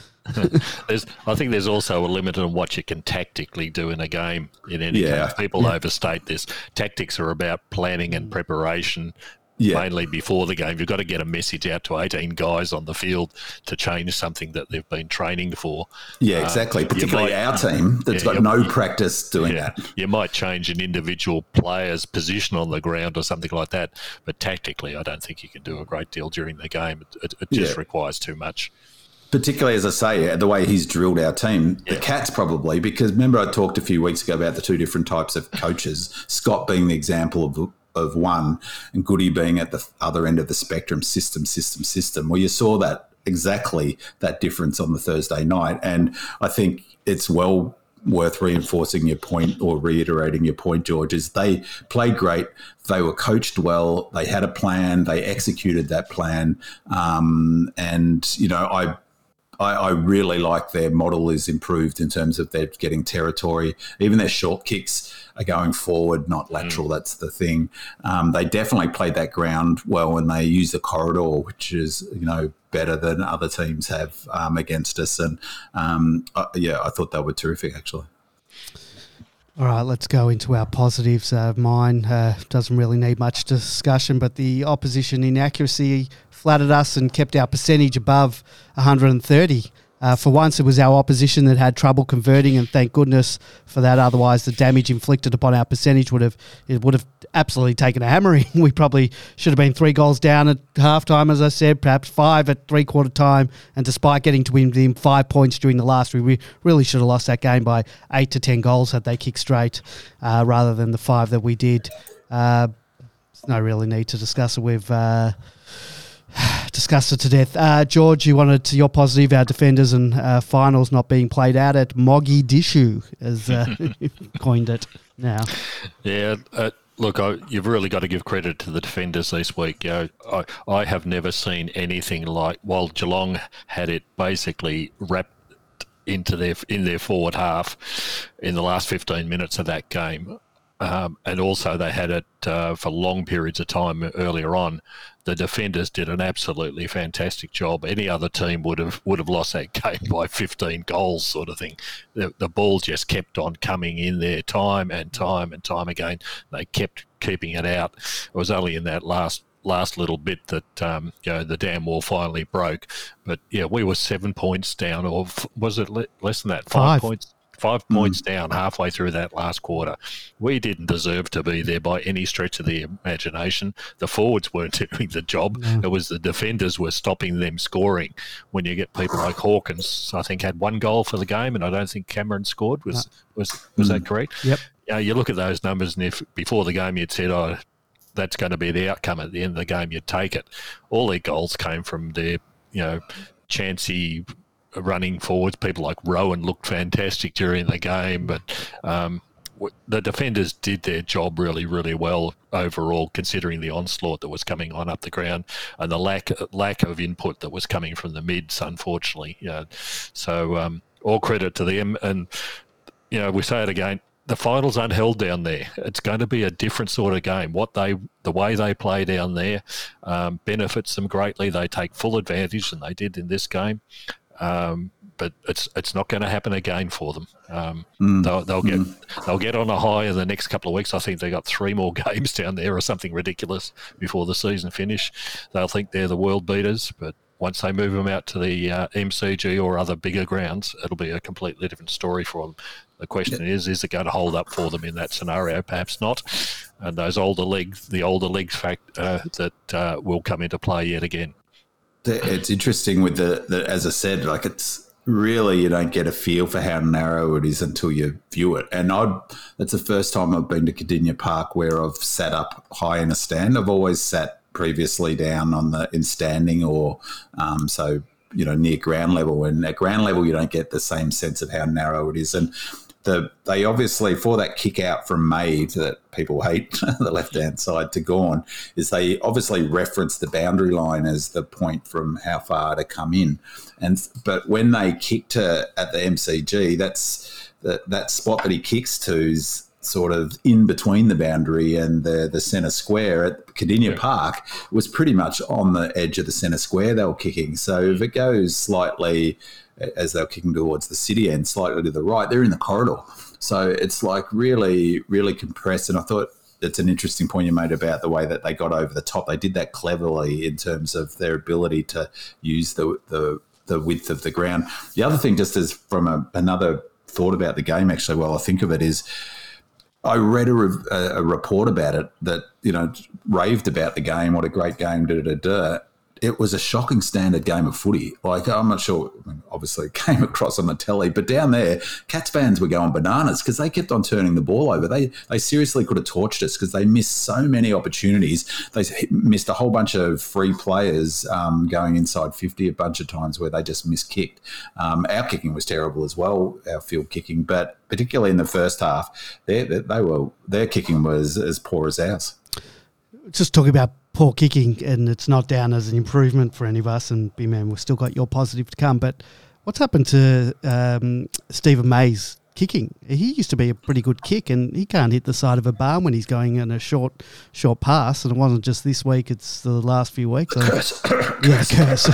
there's, I think there's also a limit on what you can tactically do in a game. In any yeah. people yeah. overstate this. Tactics are about planning and preparation yeah. mainly before the game. You've got to get a message out to 18 guys on the field to change something that they've been training for. Yeah, uh, exactly. Uh, Particularly might, our team that's yeah, got no practice doing yeah, that. You might change an individual player's position on the ground or something like that, but tactically, I don't think you can do a great deal during the game. It, it, it just requires too much. particularly as I say, the way he's drilled our team, yeah. the Cats probably because remember I talked a few weeks ago about the two different types of coaches. Scott being the example of of one, and Goody being at the other end of the spectrum. System, system, system. Well, you saw that exactly that difference on the Thursday night, and I think it's well worth reinforcing your point or reiterating your point, George, is they played great. They were coached well. They had a plan. They executed that plan. Um, and, you know, I I, I, really like their model is improved in terms of they're getting territory. Even their short kicks are going forward, not lateral. Mm. That's the thing. Um, they definitely played that ground well, and they use the corridor, which is you know better than other teams have um, against us. And um, uh, yeah, I thought they were terrific actually. All right, let's go into our positives. Uh, mine uh, doesn't really need much discussion, but the opposition inaccuracy flattered us and kept our percentage above 130. Uh, for once, it was our opposition that had trouble converting, and thank goodness for that. Otherwise, the damage inflicted upon our percentage would have it would have absolutely taken a hammering. We probably should have been three goals down at halftime, as I said, perhaps five at three quarter time. And despite getting to within five points during the last, we really should have lost that game by eight to ten goals had they kicked straight, uh, rather than the five that we did. Uh, there's no really need to discuss it with. Discussed it to death. Uh, George, you wanted to, your positive, our defenders and uh, finals not being played out at Mogadishu, as uh, coined it now. Yeah, uh, look, I, you've really got to give credit to the defenders this week. You know, I, I have never seen anything like, while Geelong had it basically wrapped into their in their forward half in the last 15 minutes of that game. Um, and also they had it uh, for long periods of time earlier on. The defenders did an absolutely fantastic job. Any other team would have would have lost that game by 15 goals, sort of thing. The, the ball just kept on coming in there, time and time and time again. They kept keeping it out. It was only in that last last little bit that um, you know the dam wall finally broke. But yeah, we were seven points down, or was it less than that? Five, Five. points five mm. points down halfway through that last quarter. We didn't deserve to be there by any stretch of the imagination. The forwards weren't doing the job. It was the defenders were stopping them scoring. When you get people like Hawkins, I think had one goal for the game, and I don't think Cameron scored. Was was was mm. that correct? Yep. Yeah, you look at those numbers, and if before the game you'd said, "Oh, that's going to be the outcome at the end of the game," you'd take it. All their goals came from their, you know, chancy running forwards. People like Rowan looked fantastic during the game, but um, the defenders did their job really, really well overall, considering the onslaught that was coming on up the ground and the lack lack of input that was coming from the mids. Unfortunately. So um, all credit to them, and you know we say it again. The finals aren't held down there. It's going to be a different sort of game. What they, the way they play down there, um, benefits them greatly. They take full advantage, and they did in this game. Um, but it's it's not going to happen again for them. Um, mm. They'll, they'll get mm. they'll get on a high in the next couple of weeks. I think they got three more games down there or something ridiculous before the season finish. They'll think they're the world beaters, but once they move them out to the uh, MCG or other bigger grounds, it'll be a completely different story for them. The question yeah. is, is it going to hold up for them in that scenario? Perhaps not. And those older legs, the older legs fact uh, that uh, will come into play yet again it's interesting with the, the, as I said, like it's really you don't get a feel for how narrow it is until you view it. And I, that's the first time I've been to Kardinia Park where I've sat up high in a stand. I've always sat previously down on the in standing or um, so you know near ground level. And at ground level, you don't get the same sense of how narrow it is. And the, they obviously for that kick out from Made that people hate the left hand side to Gawn is they obviously reference the boundary line as the point from how far to come in, and but when they kick to at the MCG, that's that that spot that he kicks to is sort of in between the boundary and the the centre square at Kardinia yeah. Park was pretty much on the edge of the centre square they were kicking. So if it goes slightly as they were kicking towards the city end, slightly to the right, they're in the corridor. So it's like really, really compressed. And I thought it's an interesting point you made about the way that they got over the top. They did that cleverly in terms of their ability to use the the, the width of the ground. The other thing, just as from a, another thought about the game, actually, while I think of it, is I read a, a, a report about it that you know raved about the game. What a great game! Da da da. It was a shocking standard game of footy. Like I'm not sure, obviously it came across on the telly, but down there, Cats fans were going bananas because they kept on turning the ball over. They they seriously could have torched us because they missed so many opportunities. They missed a whole bunch of free players um, going inside 50 a bunch of times where they just missed kicked. Um, our kicking was terrible as well, our field kicking, but particularly in the first half, they, they were their kicking was as poor as ours. Just talking about poor kicking, and it's not down as an improvement for any of us. And B man, we've still got your positive to come. But what's happened to um, Steven May's kicking? He used to be a pretty good kick, and he can't hit the side of a barn when he's going in a short short pass. And it wasn't just this week; it's the last few weeks. Curse. yeah, curse.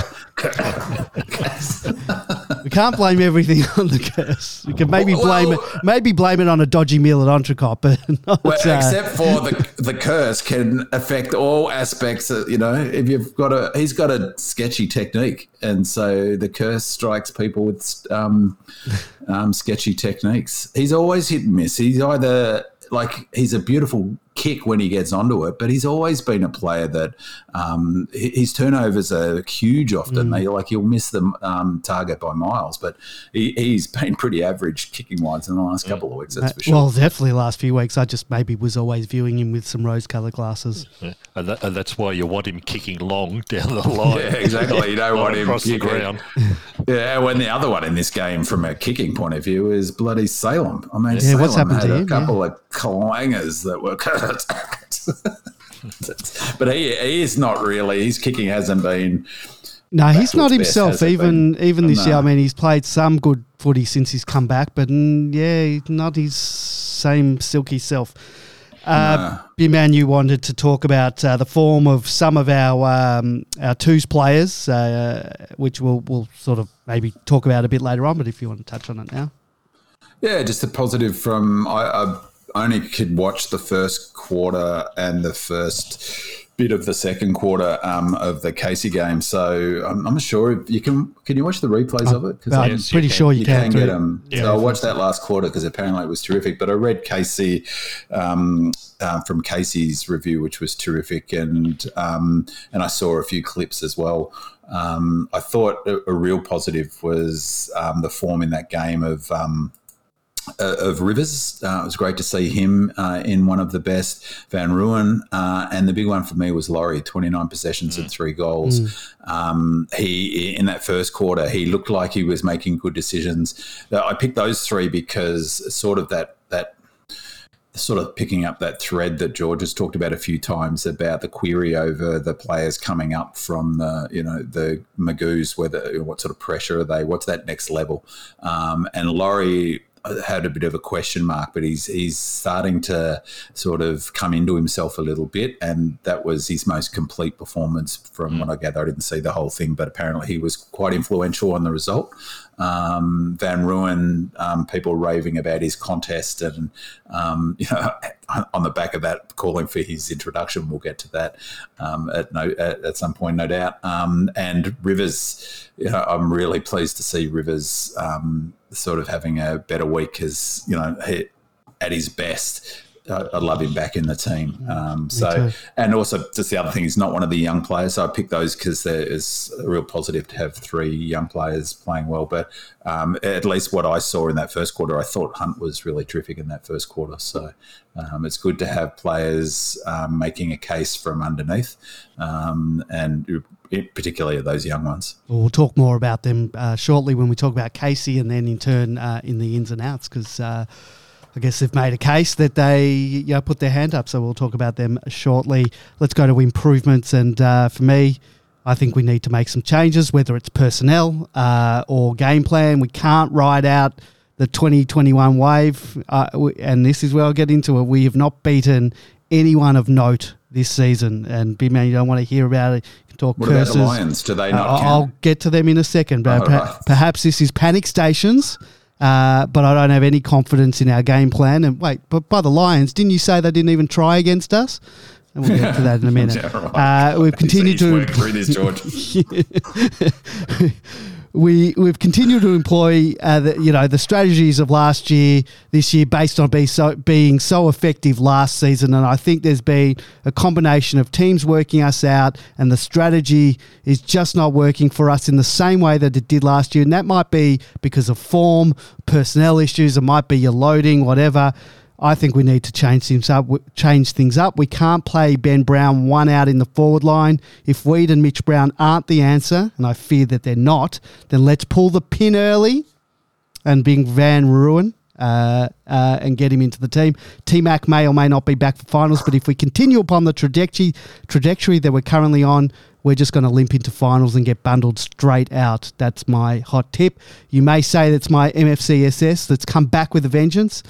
we can't blame everything on the curse. We can maybe blame well, it, maybe blame it on a dodgy meal at Entrecôte, but not, well, uh, except for the the curse can affect all aspects. Of, you know, if you've got a, he's got a sketchy technique, and so the curse strikes people with um, um, sketchy techniques. He's always hit and miss. He's either like he's a beautiful kick when he gets onto it, but he's always been a player that um, his turnovers are huge often. Mm. They like he'll miss the um, target by miles, but he, has been pretty average kicking wise in the last mm. couple of weeks. That's for sure. Well, definitely last few weeks. I just maybe was always viewing him with some rose-colored glasses, yeah. And, that, and, that's why you want him kicking long down the line. yeah, exactly. You don't want him across the ground. yeah, when the other one in this game, from a kicking point of view, is bloody Salem. I mean, yeah, Salem what's happened had to a him? couple yeah. of clangers that were cut. but he, he is not really. His kicking hasn't been. No, he's not himself. Best, even even this no. year, I mean, he's played some good footy since he's come back, but mm, yeah, not his same silky self. Uh, no. man, you wanted to talk about uh, the form of some of our um, our twos players, uh, which we'll we'll sort of maybe talk about a bit later on. But if you want to touch on it now, yeah, just a positive from I, I only could watch the first quarter and the first bit of the second quarter um, of the Casey game. So I'm, I'm, not sure if you can. Can you watch the replays I'm, of it? I'm yes, pretty you sure you, you can. can get them. Yeah. So I watched that last quarter because apparently it was terrific. But I read Casey um, uh, from Casey's review, which was terrific, and um, and I saw a few clips as well. Um, I thought a, a, real positive was um, the form in that game of um, uh, of Rivers. Uh, it was great to see him uh, in one of the best. Van Rooyen, uh, and the big one for me was Laurie, 29 possessions mm. and three goals. Mm. Um, he in that first quarter, he looked like he was making good decisions. I picked those three because sort of that that sort of picking up that thread that George has talked about a few times about the query over the players coming up from the you know the Magoos, whether what sort of pressure are they? What's that next level? Um, and Laurie had a bit of a question mark, but he's he's starting to sort of come into himself a little bit, and that was his most complete performance from mm. what I gather. I didn't see the whole thing, but apparently he was quite influential on the result. Um, Van Rooyen, um, people raving about his contest, and um, you know, on the back of that, calling for his introduction. We'll get to that um, at no at, at, some point, no doubt. Um, and Rivers, you know, I'm really pleased to see Rivers um, sort of having a better week because you know he, at his best. I, love him back in the team. Um, so, and also just the other thing, he's not one of the young players. So I picked those because there is a real positive to have three young players playing well. But um, at least what I saw in that first quarter, I thought Hunt was really terrific in that first quarter. So um, it's good to have players um, making a case from underneath, um, and particularly those young ones. We'll talk more about them uh, shortly when we talk about Casey, and then in turn uh, in the ins and outs because. Uh, I guess they've made a case that they you know, put their hand up, so we'll talk about them shortly. Let's go to improvements, and uh, for me, I think we need to make some changes, whether it's personnel uh, or game plan. We can't ride out the 2021 wave, uh, and this is where I'll get into it. We have not beaten anyone of note this season, and big man, you don't want to hear about it. Talk what curses. about the Lions? Do they not? Uh, I'll get to them in a second, but oh, right. perhaps this is panic stations. Uh, but I don't have any confidence in our game plan. And wait, but by the Lions, didn't you say they didn't even try against us? And we'll get to that in a minute. yeah, right. uh, we've continued to through this, George. we we've continued to employ uh, the, you know the strategies of last year this year based on being so being so effective last season. And I think there's been a combination of teams working us out and the strategy is just not working for us in the same way that it did last year. And that might be because of form personnel issues it might be your loading whatever I think we need to change things up. Change things up. We can't play Ben Brown one out in the forward line. If Weed and Mitch Brown aren't the answer, and I fear that they're not, then let's pull the pin early and bring Van Rooyen uh, uh, and get him into the team. T Mac may or may not be back for finals, but if we continue upon the trajectory trajectory that we're currently on, we're just going to limp into finals and get bundled straight out. That's my hot tip. You may say that's my MFCSS that's come back with a vengeance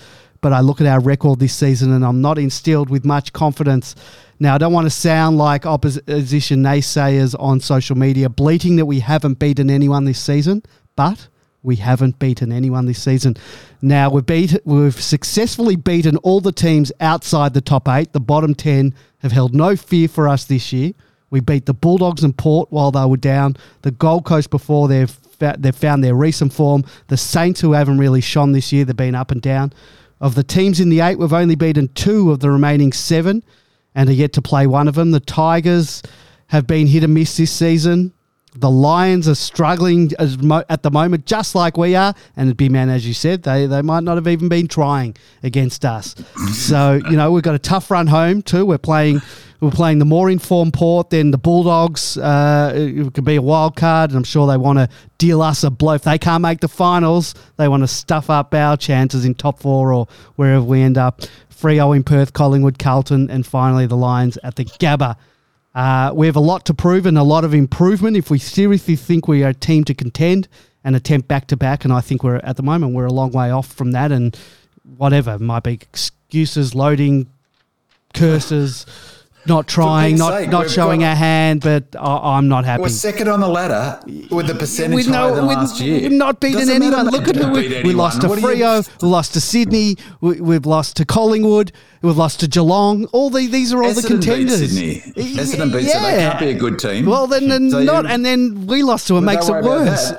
but I look at our record this season and I'm not instilled with much confidence. Now, I don't want to sound like opposition naysayers on social media bleating that we haven't beaten anyone this season, but we haven't beaten anyone this season. Now we've beat we've successfully beaten all the teams outside the top eight. The bottom ten have held no fear for us this year. We beat the Bulldogs and Port while they were down. The Gold Coast before they've they've found their recent form. The Saints who haven't really shone this year. They've been up and down. Of the teams in the eight, we've only beaten two of the remaining seven and are yet to play one of them. The Tigers have been hit and miss this season. The Lions are struggling at the moment, just like we are. And be man, as you said, they, they might not have even been trying against us. so, you know, we've got a tough run home too. We're playing we're playing the more informed Port, then the Bulldogs. Uh, it could be a wild card, and I'm sure they want to deal us a blow. If they can't make the finals, they want to stuff up our chances in top four or wherever we end up. Freo in Perth, Collingwood, Carlton, and finally the Lions at the Gabba. Uh, we have a lot to prove and a lot of improvement if we seriously think we are a team to contend and attempt back to back. And I think we're at the moment we're a long way off from that. And whatever might be excuses, loading, curses not trying, not sake, not showing got, a hand, but I, am not happy. We're second on the ladder with the percentage with no, higher than last year. We've not beaten Doesn't anyone. Look at who we, we lost to Freo, we lost to Sydney, we, have lost to Collingwood, we've lost to Geelong. All the, these are all Essendon the contenders. Beat Sydney. Essendon beat, yeah. so they can't be a good team. Well, then, then so not, and then we lost to it makes it worse.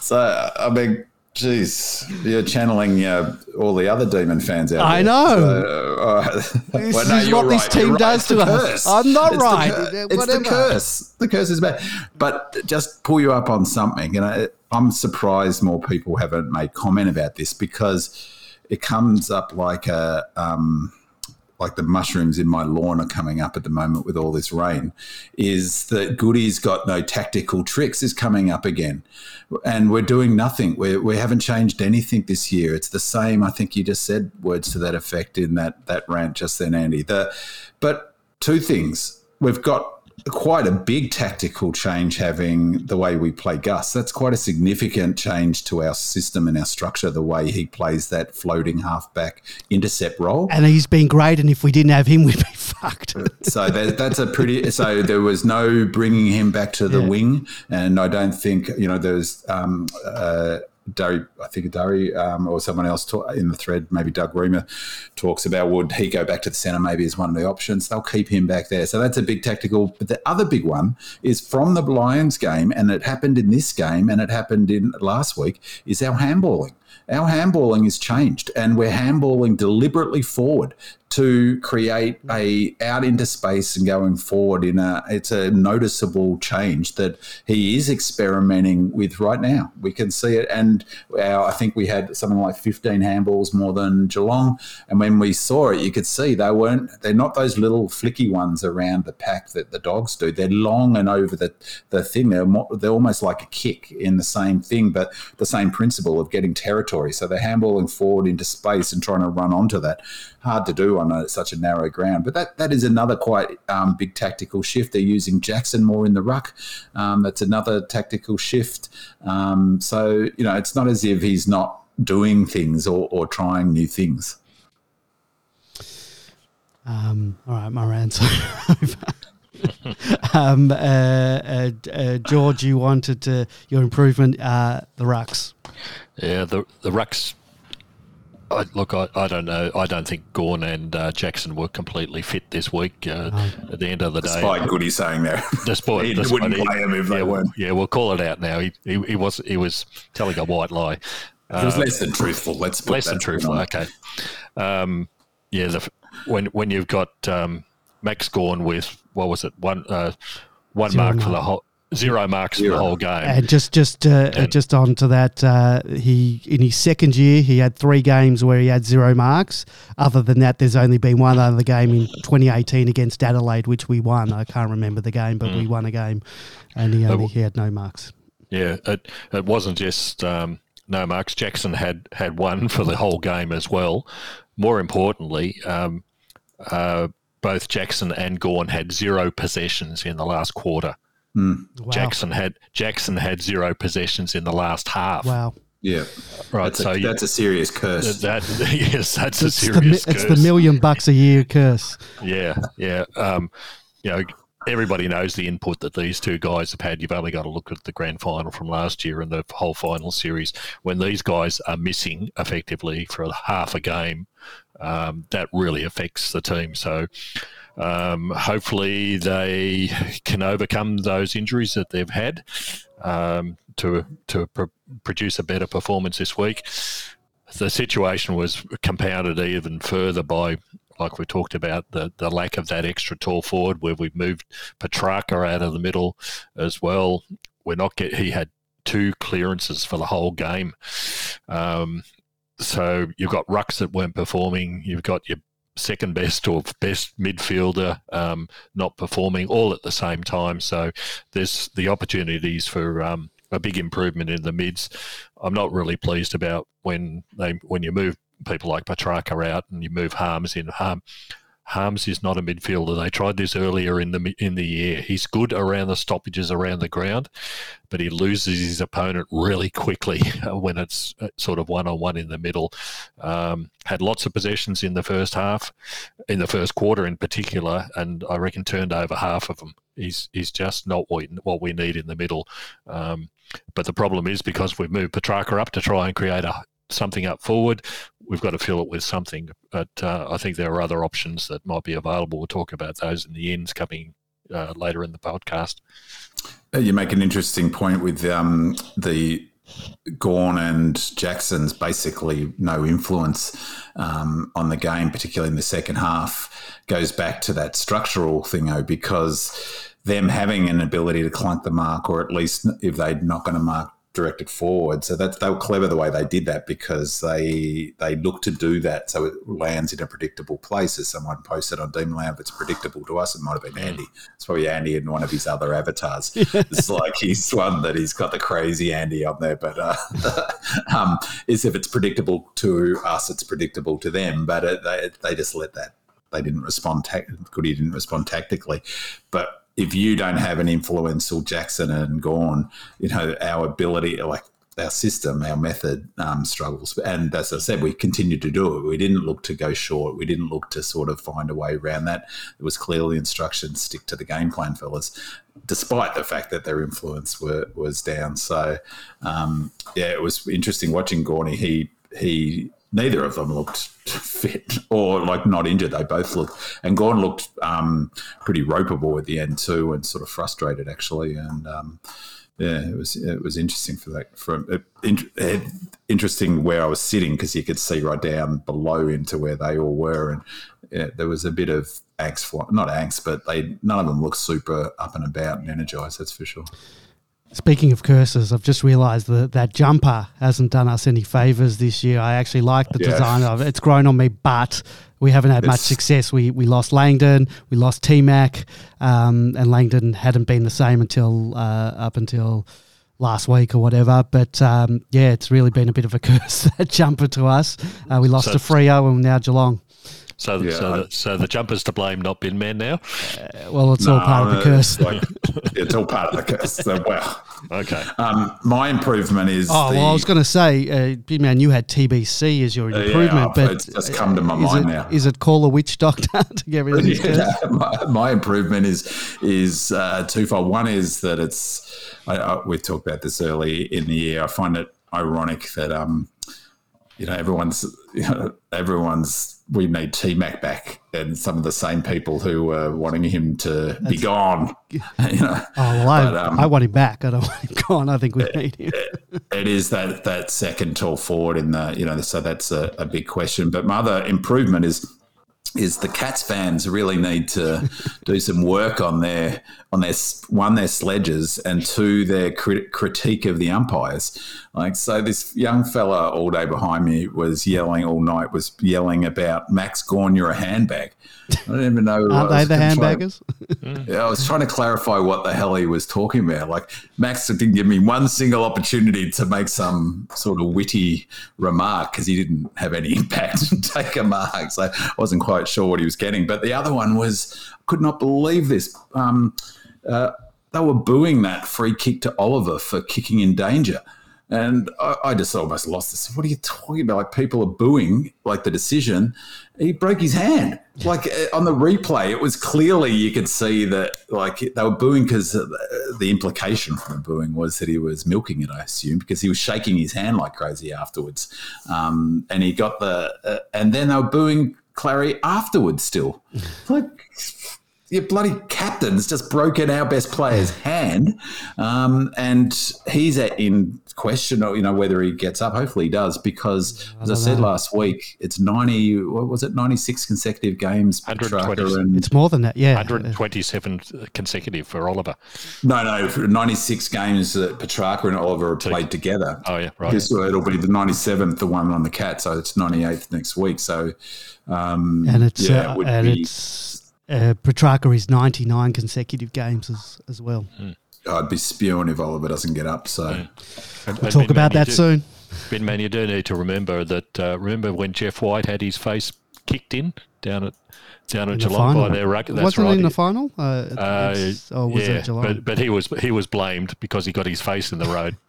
so I mean Jeez, you're channeling uh, all the other demon fans out. I there. know. So, uh, this well, no, is what right. this team does to us. I'm not it's right. The, it's the curse. The curse is bad. But just pull you up on something. You know, I'm surprised more people haven't made comment about this because it comes up like a. Um, like the mushrooms in my lawn are coming up at the moment with all this rain, is that Goody's got no tactical tricks is coming up again. And we're doing nothing. We're, we haven't changed anything this year. It's the same. I think you just said words to that effect in that, that rant just then, Andy. The, but two things. We've got quite a big tactical change having the way we play Gus. That's quite a significant change to our system and our structure, the way he plays that floating halfback intercept role. And he's been great. And if we didn't have him, we'd be fucked. so that, that's a pretty. So there was no bringing him back to the yeah. wing, and I don't think you know there's. Um, uh, Dari, I think Dari um, or someone else talk, in the thread, maybe Doug Reamer, talks about would he go back to the centre maybe as one of the options. They'll keep him back there. So that's a big tactical. But the other big one is from the Lions game, and it happened in this game, and it happened in last week, is our handballing. Our handballing is changed, and we're handballing deliberately forward to create a out into space and going forward in a it's a noticeable change that he is experimenting with right now. We can see it, and our, I think we had something like 15 handballs more than Geelong, and when we saw it, you could see they weren't they're not those little flicky ones around the pack that the dogs do. They're long and over the the thing. They're mo- they're almost like a kick in the same thing, but the same principle of getting territory. So they're handballing forward into space and trying to run onto that hard to do on a, such a narrow ground. But that, that is another quite um, big tactical shift. They're using Jackson more in the ruck. Um, that's another tactical shift. Um, so, you know, it's not as if he's not doing things or, or trying new things. Um, all right, my rant's over. um, uh, uh, uh, George, you wanted to, your improvement, uh, the rucks. Yeah, the the rucks I, look, I, I don't know. I don't think Gawn and uh, Jackson were completely fit this week. Uh, no. At the end of the day, despite Goody saying there, despite, he despite wouldn't play him if yeah, they weren't. Yeah, we'll call it out now. He, he, he was he was telling a white lie. It was less than truthful. Let's put less than truthful. on. Okay. Um, yeah, the, when when you've got um, Max Gawn with what was it one uh, one Zero mark for the mark. whole zero marks for Zero. the whole game. And just just uh, And- just on to that, uh, he in his second year he had three games where he had zero marks. Other than that, there's only been one other game in 2018 against Adelaide, which we won. I can't remember the game, but Mm. we won a game, and he only he had no marks. Yeah, it it wasn't just um, no marks. Jackson had had one for the whole game as well. More importantly, um, uh, both Jackson and Gawn had zero possessions in the last quarter. Wow. Jackson had Jackson had zero possessions in the last half. Wow. Yeah, Right, that's, so a, you- that's a serious curse. that yes, that's a It's the, mi- serious it's the million bucks a year curse. Yeah, yeah. Um, you know, everybody knows the input that these two guys have had. You've only got to look at the grand final from last year and the whole final series. When these guys are missing effectively for half a game, um, that really affects the team. So. Um, hopefully, they can overcome those injuries that they've had um, to to pr- produce a better performance this week. The situation was compounded even further by like we talked about, the, the lack of that extra tall forward where we've moved Petracca out of the middle as well. We're not get he had two clearances for the whole game. Um, so you've got rucks that weren't performing. You've got your second best or best midfielder um, not performing all at the same time. So there's the opportunities for um, a big improvement in the mids. I'm not really pleased about when they when you move people like Petracca out and you move Harmes in. Harm, Harmes is not a midfielder. They tried this earlier in the in the year. He's good around the stoppages around the ground, but he loses his opponent really quickly when it's uh, sort of one on one in the middle. Um, had lots of possessions in the first half, in the first quarter in particular, and I reckon turned over half of them. He's he's just not what we, what we need in the middle. Um, but the problem is because we've moved Petracca up to try and create a something up forward, we've got to fill it with something. But uh, I think there are other options that might be available. We'll talk about those in the ends coming uh, later in the podcast. Uh, You make an interesting point with um, the Gawn and Jackson's basically no influence um, on the game, particularly in the second half, goes back to that structural thing, though, because them having an ability to clunk the mark, or at least if they're not going to mark directed forward. So that they were clever the way they did that because they they look to do that so it lands in a predictable place. As someone posted on Demonland, if it's predictable to us, it might have been Andy. It's probably Andy in one of his other avatars. it's like he's one that he's got the crazy Andy on there, but uh, um, is if it's predictable to us, it's predictable to them. But it, they they just let that. They didn't respond. Tac- Goody didn't respond tactically, but if you don't have an influence or Jackson and Gawn, you know, our ability, like our system, our method um, struggles. And as I said, we continued to do it. We didn't look to go short. We didn't look to sort of find a way around that. It was clearly instructions, stick to the game plan, fellas, despite the fact that their influence were, was down. So, um, yeah, it was interesting watching Gawny. He, he, neither of them looked fit or like not injured. They both looked, and Gawn looked um, pretty ropeable at the end too, and sort of frustrated actually. And um, yeah, it was it was interesting for that. For it, interesting where I was sitting because you could see right down below into where they all were, and yeah, there was a bit of angst, not angst, but they none of them looked super up and about and energized. That's for sure. Speaking of curses, I've just realised that that jumper hasn't done us any favours this year. I actually like the Yeah. design of it. It's grown on me, but we haven't had much success. We we lost Langdon, we lost T Mac, um, and Langdon hadn't been the same until uh, up until last week or whatever. But um, yeah, it's really been a bit of a curse that jumper to us. Uh, we lost So- to Freo and now Geelong. So, Yeah, so, I- the, so the jumper's to blame, not bin man now. Uh, well, it's all part of the curse. It's, like, it's all part of the curse. So, well, Okay. um, my improvement is. Oh the, well, I was going to say, uh, big man, you had TBC as your yeah, improvement, but it's just come to my is mind it, now. Is it call a witch doctor to get rid of this? Yeah, my, my improvement is is uh, twofold. One is that it's I, I, we talked about this early in the year. I find it ironic that um, you know, everyone's, you know, everyone's, we need T Mac back, and some of the same people who were wanting him to be gone. You know, Oh, well, I, But, um, I want him back. I don't want him gone. I think we need him. it is that that second tall forward in the, you know, so that's a, a big question. But my other improvement is is the Cats fans really need to do some work on their on their one their sledges and two their crit- critique of the umpires. Like so, this young fella all day behind me was yelling all night was yelling about Max Gawn, you're a handbag. I don't even know. Aren't I they was the trying- handbaggers? Mm. yeah, I was trying to clarify what the hell he was talking about. Like Max didn't give me one single opportunity to make some sort of witty remark because he didn't have any impact and take a mark. So I wasn't quite sure what he was getting. But the other one was, I could not believe this. Um, uh, they were booing that free kick to Oliver for kicking in danger. And I, I just almost lost this. What are you talking about? Like people are booing, like the decision. He broke his hand. Like uh, on the replay, it was clearly you could see that like they were booing because the implication from the booing was that he was milking it. I assume because he was shaking his hand like crazy afterwards, um, and he got the uh, and then they were booing Clary afterwards. Still, mm. like your bloody captain's just broken our best player's hand, um, and he's at, in question. You know whether he gets up. Hopefully he does, because as I, said last week, it's ninety. What was it? Ninety six consecutive games. 120. And It's more than that. Yeah. 127 consecutive for Oliver. no, no, ninety six games that Petracca and Oliver have played together. Oh, yeah, right. So it'll be the ninety seventh, the one on the cat. So it's ninety eighth next week. So um, and it's yeah, uh, it would and be- it's uh, Petracca is 99 consecutive games as, as well. I'd be spewing if Oliver doesn't get up. So. And- We'll and talk Ben about Man, that do- soon. Ben Man, you do need to remember that. Uh, remember when Jeff White had his face kicked in down at down at In the Geelong final. by their rugby. That's Wasn't right. it in the final? Uh, Uh, it's- or was yeah, but but he was he was blamed because he got his face in the road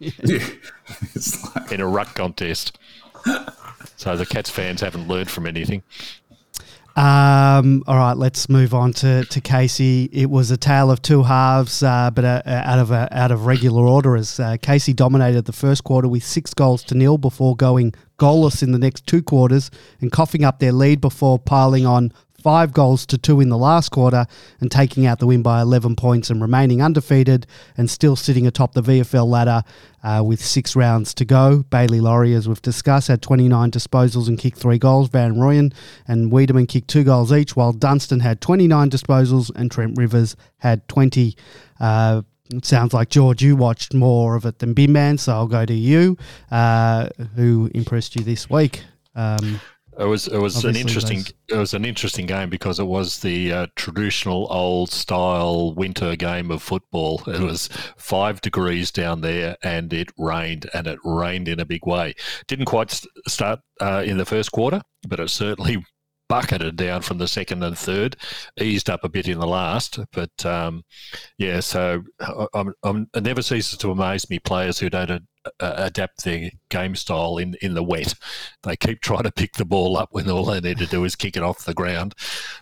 like, in a ruck contest. So the Cats fans haven't learned from anything. Um, all right, let's move on to, to Casey. It was a tale of two halves, uh, but uh, uh, out of uh, out of regular order. As Casey dominated the first quarter with six goals to nil before going goalless in the next two quarters and coughing up their lead before piling on five goals to two in the last quarter and taking out the win by 11 points and remaining undefeated and still sitting atop the VFL ladder uh, with six rounds to go. Bailey Laurie, as we've discussed, had 29 disposals and kicked three goals. Van Rooyen and Weideman kicked two goals each, while Dunstan had 29 disposals and Trent Rivers had 20. Uh, it sounds like George, you watched more of it than Bin Man, so I'll go to you. Uh, who impressed you this week? Um, It was it was an interesting it was an interesting game because it was the uh, traditional old style winter game of football. It was five degrees down there, and it rained, and it rained in a big way. Didn't quite st- start uh, in the first quarter, but it certainly bucketed down from the second and third. Eased up a bit in the last, but um, yeah. So I, I'm, I'm, it never ceases to amaze me players who don't. Uh, adapt their game style in, in the wet they keep trying to pick the ball up when all they need to do is kick it off the ground.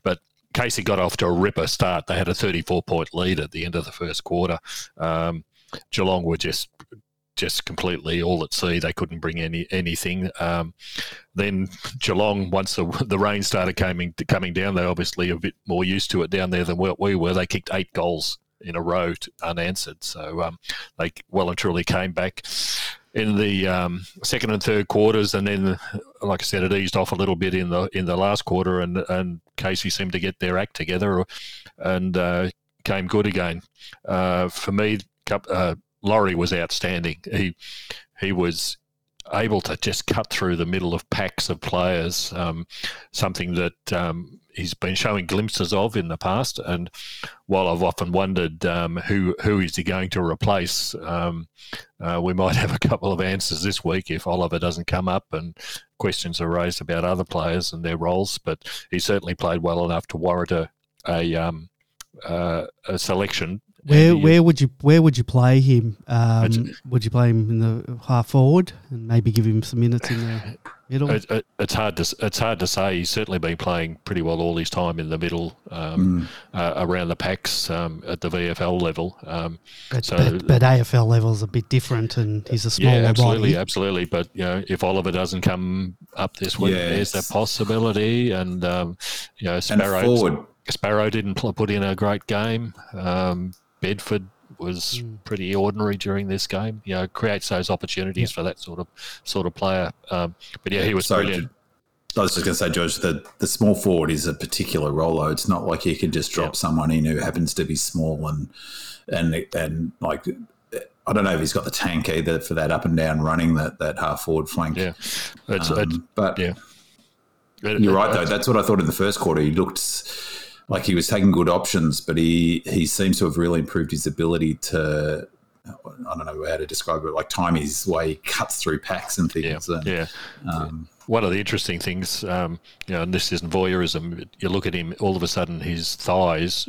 But Casey got off to a ripper start. They had a 34 point lead at the end of the first quarter. Um, Geelong were just just completely all at sea. They couldn't bring any anything. Um, then Geelong, once the, the rain started coming coming down, they obviously a bit more used to it down there than what we were. They kicked eight goals in a row to, unanswered. So um, they well and truly came back in the um, second and third quarters, and then, like I said, it eased off a little bit in the in the last quarter, and and Casey seemed to get their act together, and uh, came good again. Uh, for me, uh, Laurie was outstanding. He he was able to just cut through the middle of packs of players, um, something that um, he's been showing glimpses of in the past. And while I've often wondered um, who who is he going to replace, um, uh, we might have a couple of answers this week if Oliver doesn't come up and questions are raised about other players and their roles. But he certainly played well enough to warrant a a, um, uh, a selection Where Andy, where would you where would you play him? Um, would you play him in the half forward and maybe give him some minutes in the middle? It, it, it's hard to it's hard to say. He's certainly been playing pretty well all his time in the middle, um, uh, around the packs um, at the VFL level. Um, but, so- but, but AFL level's a bit different, and he's a smaller yeah, absolutely, body. absolutely. But you know, if Oliver doesn't come up this week, Yeah, there's it's- that possibility. And um, you know, Sparrow Sparrow didn't put in a great game. Um, Bedford was Hmm. pretty ordinary during this game. You know, creates those opportunities for that sort of sort of player. Um, but yeah, he was Sorry, brilliant. I was just going to say, George, the, the small forward is a particular role. though. It's not like you can just drop Yeah. someone in who happens to be small and and and like I don't know if he's got the tank either for that up and down running that that half forward flank. Yeah, it's, Um, it's but yeah. It- you're it- right though. That's what I thought in the first quarter. He looked like he was taking good options, but he he seems to have really improved his ability to. I don't know how to describe it. Like time his way, cuts through packs and Yeah, things. and, yeah. Um, One of the interesting things, um, you know, and this isn't voyeurism. You look at him, all of a sudden his thighs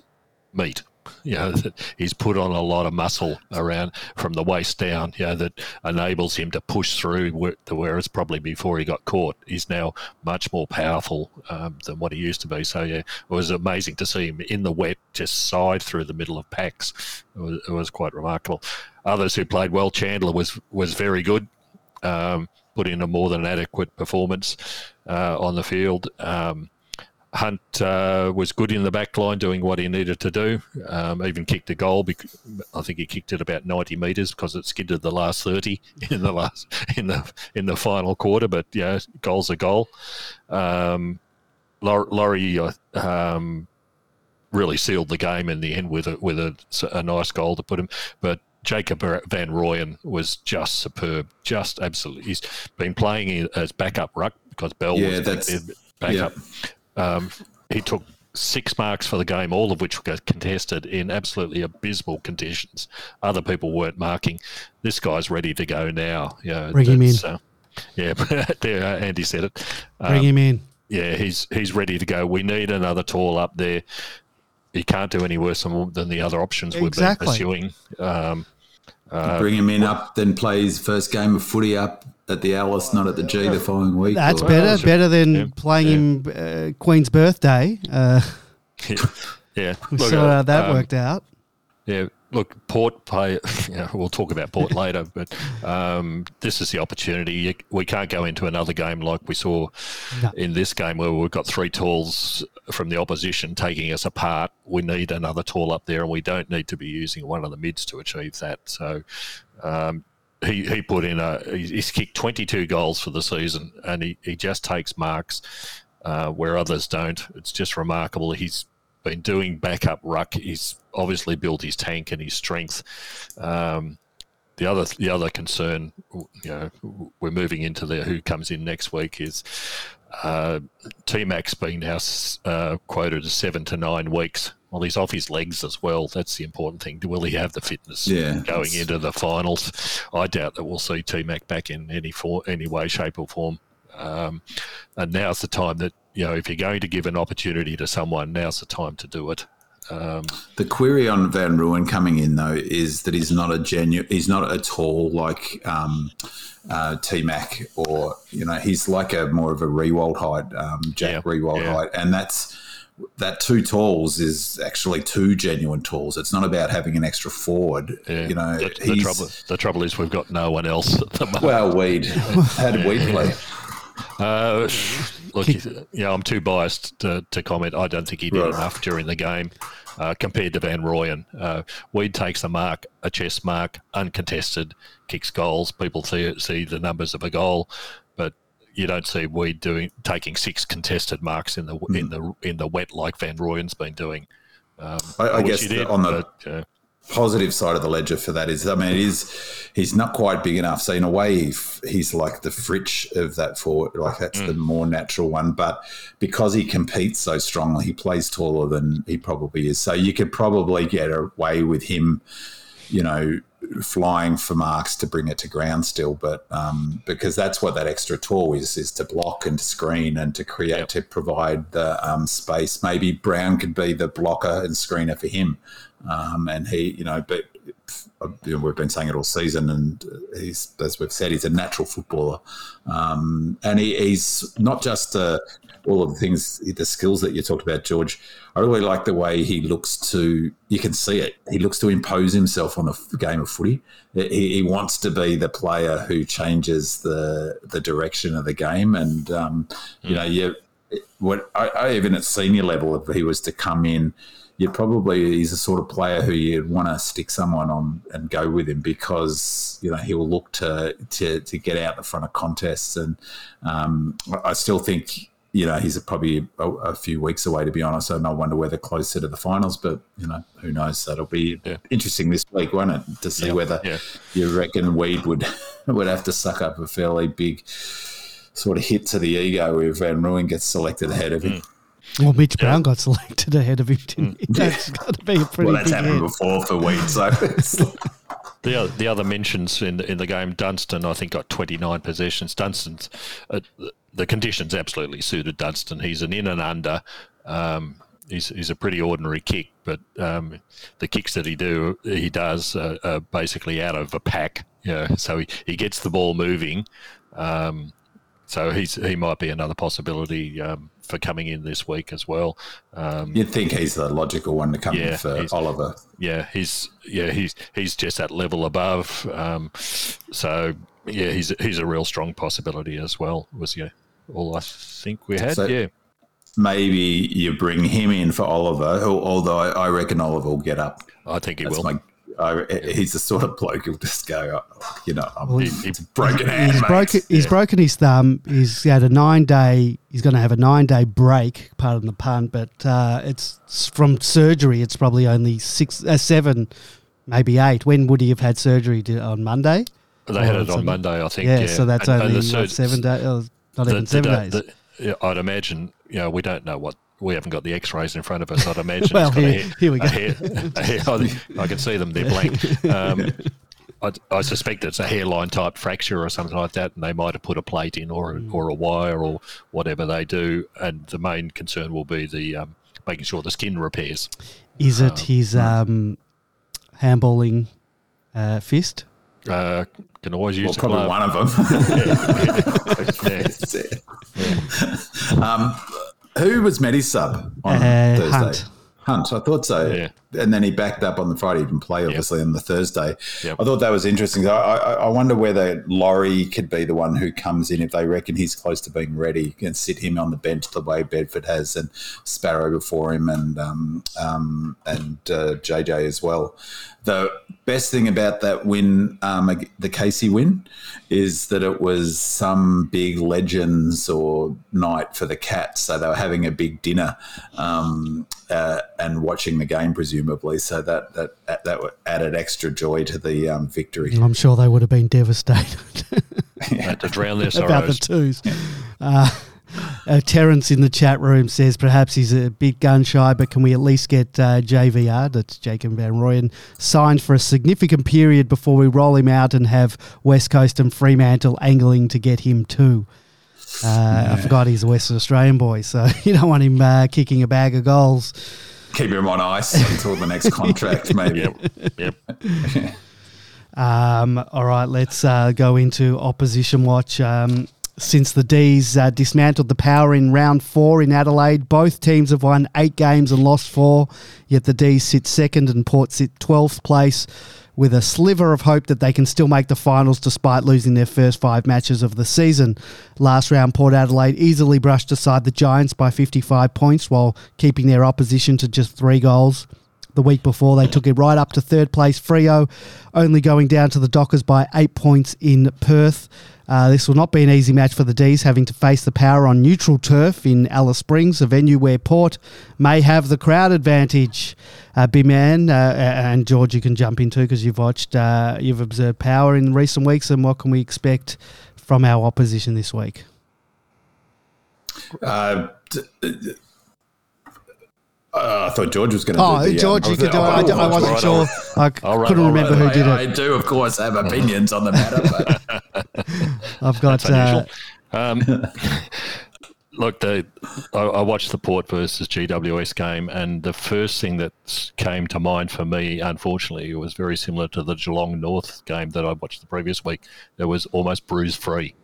meet. You know, he's put on a lot of muscle around from the waist down. You know, that enables him to push through. where- Whereas probably before he got caught, he's now much more powerful um, than what he used to be. So yeah, it was amazing to see him in the wet just side through the middle of packs. It was, it was quite remarkable. Others who played well, Chandler was was very good. Um, put in a more than adequate performance uh, on the field. Um, Hunt uh, was good in the back line, doing what he needed to do. Um, even kicked a goal. Because I think he kicked it about ninety metres because it skidded the last thirty in the last in the in the final quarter. But yeah, goal's a goal. Um, Laurie uh, um, really sealed the game in the end with a with a, a nice goal to put him. But Jacob Van Rooyen was just superb, just absolutely. He's been playing as backup ruck because Bell Yeah, was that's- back backup. Um, he took six marks for the game, all of which were contested in absolutely abysmal conditions. Other people weren't marking. This guy's ready to go now. Yeah, Bring him in. Uh, yeah, there, uh, Andy said it. Bring Um, him in. yeah, he's he's ready to go. We need another tall up there. He can't do any worse than, than the other options we've Exactly. been pursuing. Um, uh, bring him in up, then play his first game of footy up at the Alice, not at the G the following week. That's or- better. sure. Better than Yeah, playing yeah. him uh, Queen's birthday. Uh, yeah, we Look, saw uh, how that um, worked out. Yeah, look, Port play. Yeah, we'll talk about Port later, but um, this is the opportunity. We can't go into another game like we saw No. in this game where we've got three talls from the opposition taking us apart. We need another tall up there, and we don't need to be using one of the mids to achieve that. So. Um, he, he put in a he's kicked 22 goals for the season and he, he just takes marks uh, where others don't. It's just remarkable. He's been doing backup ruck. He's obviously built his tank and his strength. Um, the other the other concern you know we're moving into the who comes in next week is uh, T Mac's been now uh, quoted as seven to nine weeks. Well, he's off his legs as well. That's the important thing. Will he have the fitness Yeah, going that's- into the finals? I doubt that we'll see T Mac back in any for, any way, shape, or form. Um, and now's the time that you know if you're going to give an opportunity to someone, now's the time to do it. Um, The query on Van Rooyen coming in though is that he's not a genuine. He's not a tall like um, uh, T Mac or you know he's like a more of a Riewoldt height, um, Jack Yeah, Riewoldt yeah. height, and that's that two talls is actually two genuine talls. It's not about having an extra forward. yeah, You know, the, the trouble the trouble is we've got no one else at the moment. well, Weed. How did Weed play? Uh, look, yeah, I'm too biased to, to comment. I don't think he did Right. enough during the game uh, compared to Van Rooyen. Uh, Weed takes a mark, a chest mark, uncontested, kicks goals. People see see the numbers of a goal, you don't see Weed doing taking six contested marks in the in the in the wet like Van Rooyen's been doing. Um, I- I guess did, on the- but, uh, positive side of the ledger for that is, I mean, it is he's not quite big enough. So in a way, he, he's like the Fritsch of that forward. Like that's the more natural one. But because he competes so strongly, he plays taller than he probably is. So you could probably get away with him, you know, flying for marks to bring it to ground still, but um, because that's what that extra tool is is to block and to screen and to create yep. to provide the um, space. Maybe Brown could be the blocker and screener for him, um, and he, you know, but you know, we've been saying it all season, and he's, as we've said, he's a natural footballer, um, and he, he's not just uh, all of the things, the skills that you talked about, George. I really like the way he looks to. You can see it. He looks to impose himself on a game of footy. He, he wants to be the player who changes the the direction of the game, and um, you know, you. What I, I even at senior level, if he was to come in you probably he's the sort of player who you'd want to stick someone on and go with him because you know he'll look to to, to get out the front of contests and um, I still think you know he's probably a, a, few weeks away to be honest and I wonder whether closer to the finals but you know who knows that'll be yeah. interesting this week won't it to see yeah. whether yeah. you reckon Weed would would have to suck up a fairly big sort of hit to the ego if Van Rooyen gets selected ahead of him. Mm. Well, Mitch Brown got selected ahead of him, didn't he? That's got to be a pretty. Well, that's happened head. before for weeks. So the other, the other mentions in the, in the game, Dunstan, I think got 29 possessions. Dunstan's uh, the conditions absolutely suited Dunstan. He's an in and under. Um, he's, he's a pretty ordinary kick, but um, the kicks that he do he does uh, are basically out of a pack. Yeah, so he, he gets the ball moving. Um, so he's he might be another possibility um, for coming in this week as well. Um, You'd think he's the logical one to come yeah, in for Oliver. Yeah, he's yeah he's he's just that level above. Um, so yeah, he's he's a real strong possibility as well. Was yeah all I think we had. So, yeah. Maybe you bring him in for Oliver, although I reckon Oliver will get up. I think he That's will. My, I, he's the sort of bloke who'll just go, you know, well, he, he's broken hand. He's, broken, he's yeah. broken his thumb. He's had a nine day. He's going to have a nine day break. Pardon the pun, but uh, it's from surgery. It's probably only six, uh, seven, maybe eight. When would he have had surgery? To, on Monday. They had it on Monday, I think. Yeah, yeah. so that's and, only and sur- seven days. Oh, not the, even seven the, days. The, yeah, I'd imagine. You know, we don't know what we haven't got the X-rays in front of us. I'd imagine. well, here, hair, here, we go. Hair, hair, I can see them; they're blank. Um, I, I, suspect it's a hairline type fracture or something like that, and they might have put a plate in or mm. or a wire or whatever they do. And the main concern will be the um, making sure the skin repairs. Is it um, his um, handballing uh, fist? Uh, can always use well, probably glove. one of them. yeah. yeah. um, who was Medi's sub on uh, Thursday? Hunt. Hunt, I thought so. Yeah. And then he backed up on the Friday, he didn't play obviously yep. on the Thursday. Yep. I thought that was interesting. I, I, I, wonder whether Laurie could be the one who comes in if they reckon he's close to being ready and sit him on the bench the way Bedford has and Sparrow before him and um, um, and uh, JJ as well. The best thing about that win, um, the Casey win, is that it was some big legends or night for the Cats. So they were having a big dinner um, uh, and watching the game, presumably. So that that that added extra joy to the um, victory. I'm sure they would have been devastated. yeah. to drown their sorrows. About the twos. Uh, uh, Terence in the chat room says perhaps he's a bit gun shy, but can we at least get uh, JVR, that's Jacob Van Rooyen, signed for a significant period before we roll him out and have West Coast and Fremantle angling to get him too? Uh, yeah. I forgot he's a Western Australian boy, so you don't want him uh, kicking a bag of goals. Keep him on ice until the next contract, maybe. Yep. yep. Um, all right, let's uh, go into opposition watch. Um, since the D's uh, dismantled the power in round four in Adelaide. Both teams have won eight games and lost four, yet the D's sit second and Port sit 12th place with a sliver of hope that they can still make the finals despite losing their first five matches of the season. Last round, Port Adelaide easily brushed aside the Giants by 55 points while keeping their opposition to just three goals. The week before, they took it right up to third place Freo only going down to the Dockers by eight points in Perth. Uh, this will not be an easy match for the D's, having to face the power on neutral turf in Alice Springs, a venue where Port may have the crowd advantage. Uh, B-Man uh, and George, you can jump into because you've watched, uh, you've observed power in recent weeks, and what can we expect from our opposition this week? Uh, Uh, I thought George was going to. Oh, do the, George, um, you could do it. I wasn't right, sure. I All right, couldn't all remember right. who did I, I do, of course, have opinions on the matter, but I've got. That's Uh. Um, look, the, I, I watched the Port versus GWS game, and the first thing that came to mind for me, unfortunately, was very similar to the Geelong North game that I watched the previous week. It was almost bruise free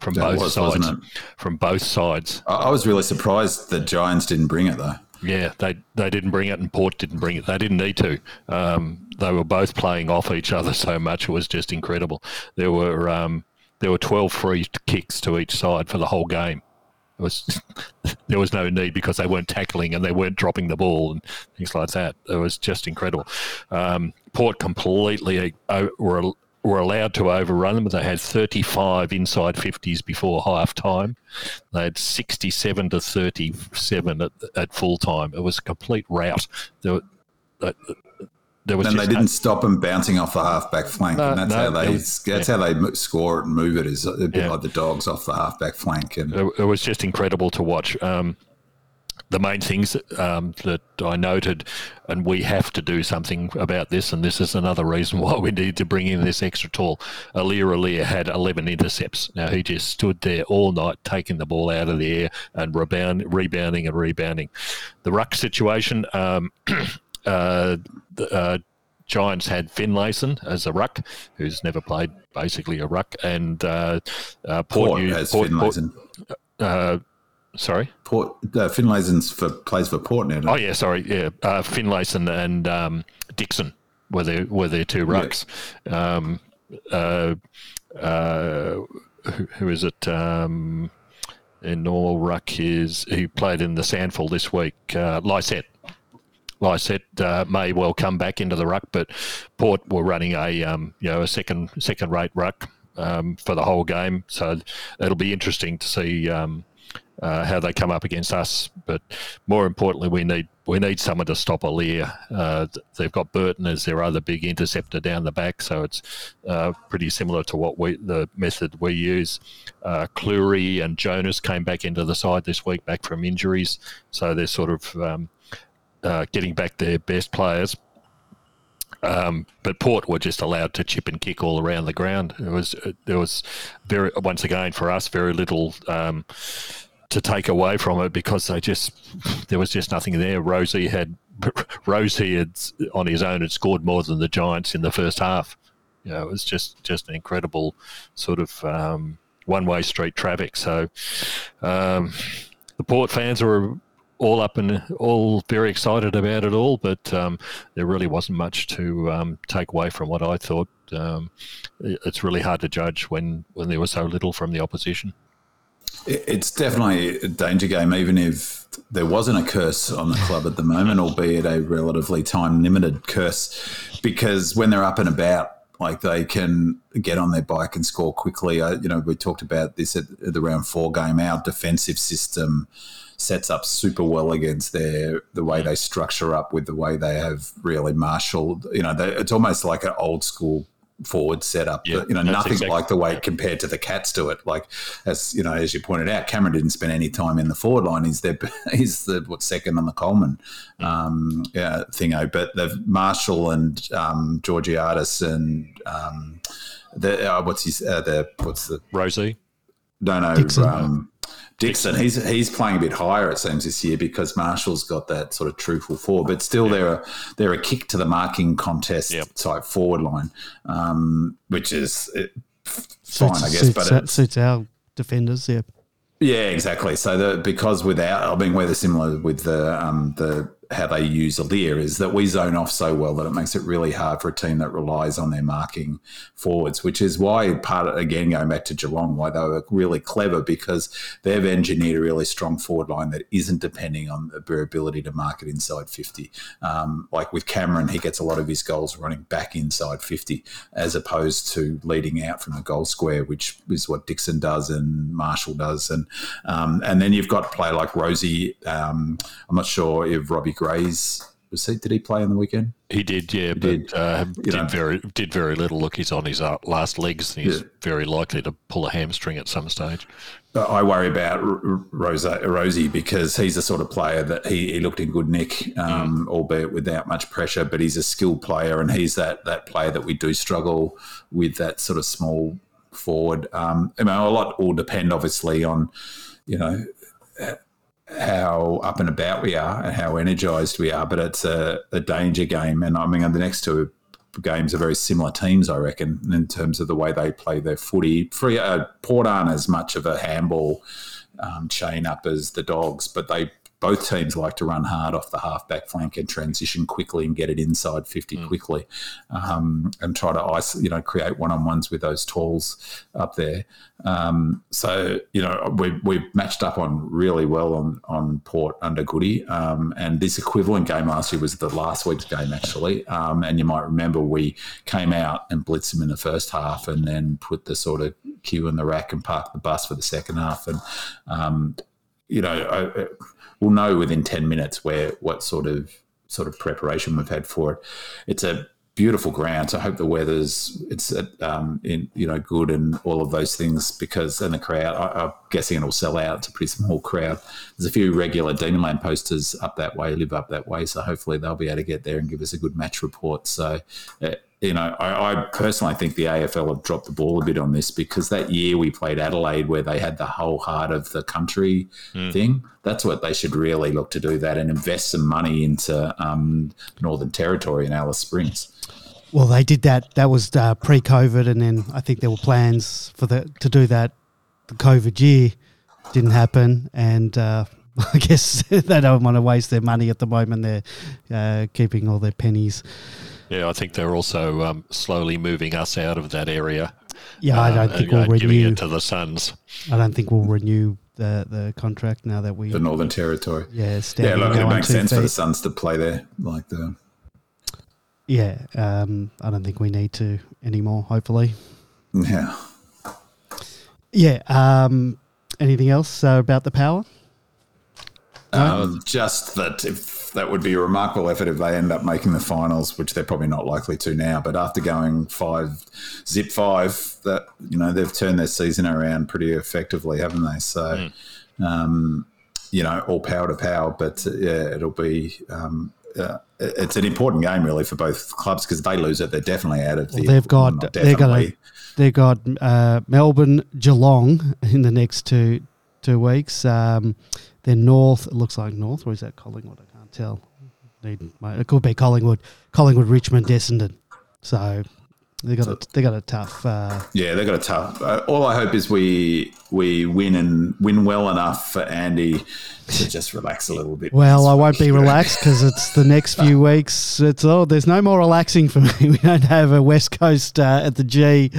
from That both was, sides. wasn't From both sides. I, I was really surprised that Giants didn't bring it though. Yeah, they they didn't bring it, and Port didn't bring it. They didn't need to. Um, they were both playing off each other so much; it was just incredible. There were um, there were twelve free kicks to each side for the whole game. It was there was no need because they weren't tackling and they weren't dropping the ball and things like that. It was just incredible. Um, Port completely uh, were were allowed to overrun them. They had 35 inside 50s before half time. They had 67 to 37 at, at full time. It was a complete rout. There, uh, there was And they didn't stop them bouncing off the halfback flank, No, and that's no, how they was- that's how they score it and move it is a bit Yeah. like the dogs off the halfback flank. And it, it was just incredible to watch. Um, the main things um, that I noted, and we have to do something about this, and this is another reason why we need to bring in this extra tall. Aliir Aliir had 11 intercepts. Now, he just stood there all night taking the ball out of the air and rebound, rebounding and rebounding. The ruck situation, um, uh, the, uh, Giants had Finlayson as a ruck, who's never played basically a ruck, and uh, uh, Port, Port Port- Port- uh, sorry. Port uh, Finlayson's for plays for Port now. Oh yeah, sorry. Yeah, uh, Finlayson and um, Dixon were their were their two rucks. Um, uh, uh, who, who is it? Um, in normal ruck is who played in the SANFL this week. Uh, Lycett. Lycett uh, may well come back into the ruck, but Port were running a um, you know a second second rate ruck um, for the whole game, so it'll be interesting to see um, uh, how they come up against us. But more importantly, we need we need someone to stop Aliir. Uh, they've got Burton as their other big interceptor down the back, so it's uh, pretty similar to what we the method we use. Uh, Clurey and Jonas came back into the side this week, back from injuries, so they're sort of um, uh, getting back their best players. Um, but Port were just allowed to chip and kick all around the ground. It was there was very once again for us very little um, to take away from it because they just there was just nothing there. Rozee had Rozee had on his own had scored more than the Giants in the first half. You know, it was just just an incredible sort of um, one way street traffic. So um, the Port fans were all up and all very excited about it all, but um, there really wasn't much to um, take away from what I thought. Um, it's really hard to judge when, when there was so little from the opposition. It's definitely a danger game, even if there wasn't a curse on the club at the moment, albeit a relatively time limited curse, because when they're up and about, like they can get on their bike and score quickly. Uh, you know, we talked about this at the round four game. Our defensive system sets up super well against their the way they structure up with the way they have really marshaled. You know, they, it's almost like an old school forward setup. Yeah, you know, nothing exactly- like the way compared to the Cats do it. Like as you know, as you pointed out, Cameron didn't spend any time in the forward line. He's their he's the what second on the Coleman um, yeah, thingo. But they've Marshall and um, Georgiades and um, the uh, what's his uh, the what's the Rozee? no, no, Dixon. Um, Dixon. He's he's playing a bit higher, it seems, this year because Marshall's got that sort of truthful four, but still they're a they're a kick to the marking contest Yep. type forward line, um, which is it, fine, suits, I guess. suits, but uh, it's- suits our defenders. Yeah. yeah, exactly. So the, because without, I mean, we're the similar with the um, the how they use a Aliir is that we zone off so well that it makes it really hard for a team that relies on their marking forwards, which is why part of, again going back to Geelong, why they were really clever because they've engineered a really strong forward line that isn't depending on their ability to mark it inside fifty. Um, like with Cameron, he gets a lot of his goals running back inside fifty, as opposed to leading out from the goal square, which is what Dixon does and Marshall does, and um, and then you've got a player like Rozee. Um, I'm not sure if Robbie Gray's was he? Did he play on the weekend? He did, yeah, but did. Uh, did know. very did very little. Look, he's on his uh, last legs, and he's Yeah. very likely to pull a hamstring at some stage. But I worry about Rosa, Rozee because he's the sort of player that he, he looked in good nick, um, albeit without much pressure. But he's a skilled player, and he's that that player that we do struggle with that sort of small forward. Um, I mean, a lot will depend, obviously, on you know how up and about we are and how energized we are. But it's a, a danger game, and I mean, the next two games are very similar teams, I reckon, in terms of the way they play their footy. Free uh, Port aren't as much of a handball um, chain up as the Dogs, but they both teams like to run hard off the half-back flank and transition quickly and get it inside 50 quickly um, and try to ice, you know create one-on-ones with those talls up there. Um, so you know we, we've matched up on really well on, on Port under Goody um, and this equivalent game last year was the last week's game actually. Um, and you might remember we came out and blitzed them in the first half and then put the sort of queue in the rack and parked the bus for the second half. And um, you know, I, I- we'll know within ten minutes where what sort of sort of preparation we've had for it. It's a beautiful ground. So I hope the weather's it's um, in you know good and all of those things because and the crowd. I, I'm guessing it'll sell out. A pretty small crowd. There's a few regular Demonland posters up that way, live up that way. So hopefully they'll be able to get there and give us a good match report. So. Uh, you know, I, I personally think the AFL have dropped the ball a bit on this because that year we played Adelaide, where they had the whole heart of the country thing. That's what they should really look to do that and invest some money into um, Northern Territory and Alice Springs. Well, they did that. That was uh, pre-COVID, and then I think there were plans for the to do that. The COVID year didn't happen, and uh, I guess they don't want to waste their money at the moment. They're uh, keeping all their pennies. Yeah, I think they're also um, slowly moving us out of that area. Yeah, I uh, don't think we'll uh, giving renew. it to the Suns. I don't think we'll renew the the contract now that we The Northern Territory. yeah Yeah, look, it makes two sense for the. Suns to play there. Like the Yeah, um, I don't think we need to anymore. Hopefully, yeah. yeah. Um, anything else uh, about the power? Um, just that if that would be a remarkable effort if they end up making the finals, which they're probably not likely to now. But after going five, zip five, that you know they've turned their season around pretty effectively, haven't they? So, um, you know, all power to power. But yeah, it'll be. Um, uh, it's an important game, really, for both clubs because if they lose it, they're definitely out of the. Well, they've got not they've got definitely. they've got uh, Melbourne Geelong in the next two two weeks. Um, then North. It looks like North, or is that Collingwood? Can't tell. Need my- It could be Collingwood, Collingwood, Richmond, Essendon. So they got a, they got a tough. Uh, Yeah, they've got a tough. Uh, all I hope is we we win and win well enough for Andy to just relax a little bit. well, I won't be relaxed because it's the next few weeks. It's oh, there's no more relaxing for me. We don't have a West Coast uh, at the G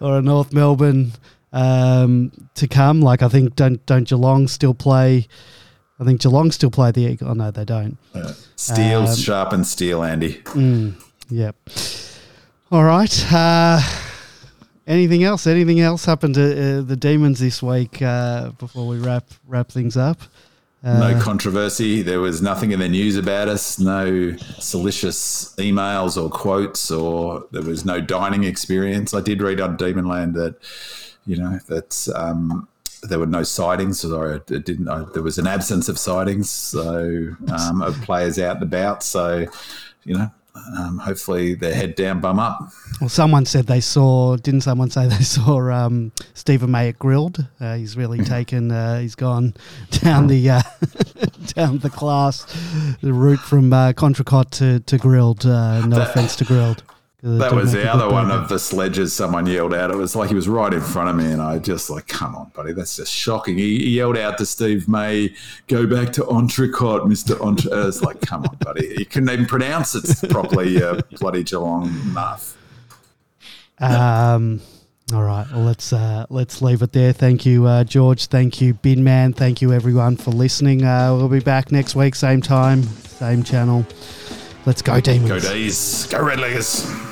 or a North Melbourne um, to come. Like I think don't don't Geelong still play? I think Geelong still play the Eagle. Oh no, they don't. Uh, steel, Um, and steel, Andy. Mm, yep. All right. Uh, anything else? Anything else happened to uh, the Demons this week uh, before we wrap wrap things up? Uh, No controversy. There was nothing in the news about us. No salacious emails or quotes, or there was no dining experience. I did read on Demonland that you know that um, there were no sightings. Sorry, I didn't. I, there was an absence of sightings, so um, of players out and about. So you know, um, hopefully they're head down, bum up. Well, someone said they saw. Didn't someone say they saw um, Steven May at Grill'd? Uh, he's really taken. Uh, he's gone down the uh, down the class, the route from uh, Contracot to to Grill'd. Uh, no That- offense to Grill'd. That was the other one of the sledges someone yelled out. It was like he was right in front of me, and I just like, come on, buddy, that's just shocking. He, he yelled out to Steve May, "Go back to Entrecote, Mister Entre." it's like, come on, buddy, he couldn't even pronounce it properly. Uh, bloody Geelong enough. Um, all right. Well, let's uh, let's leave it there. Thank you, uh, George. Thank you, Bin Man. Thank you, everyone, for listening. Uh, we'll be back next week, same time, same channel. Let's go, demons. Go D's, go Red Leggers.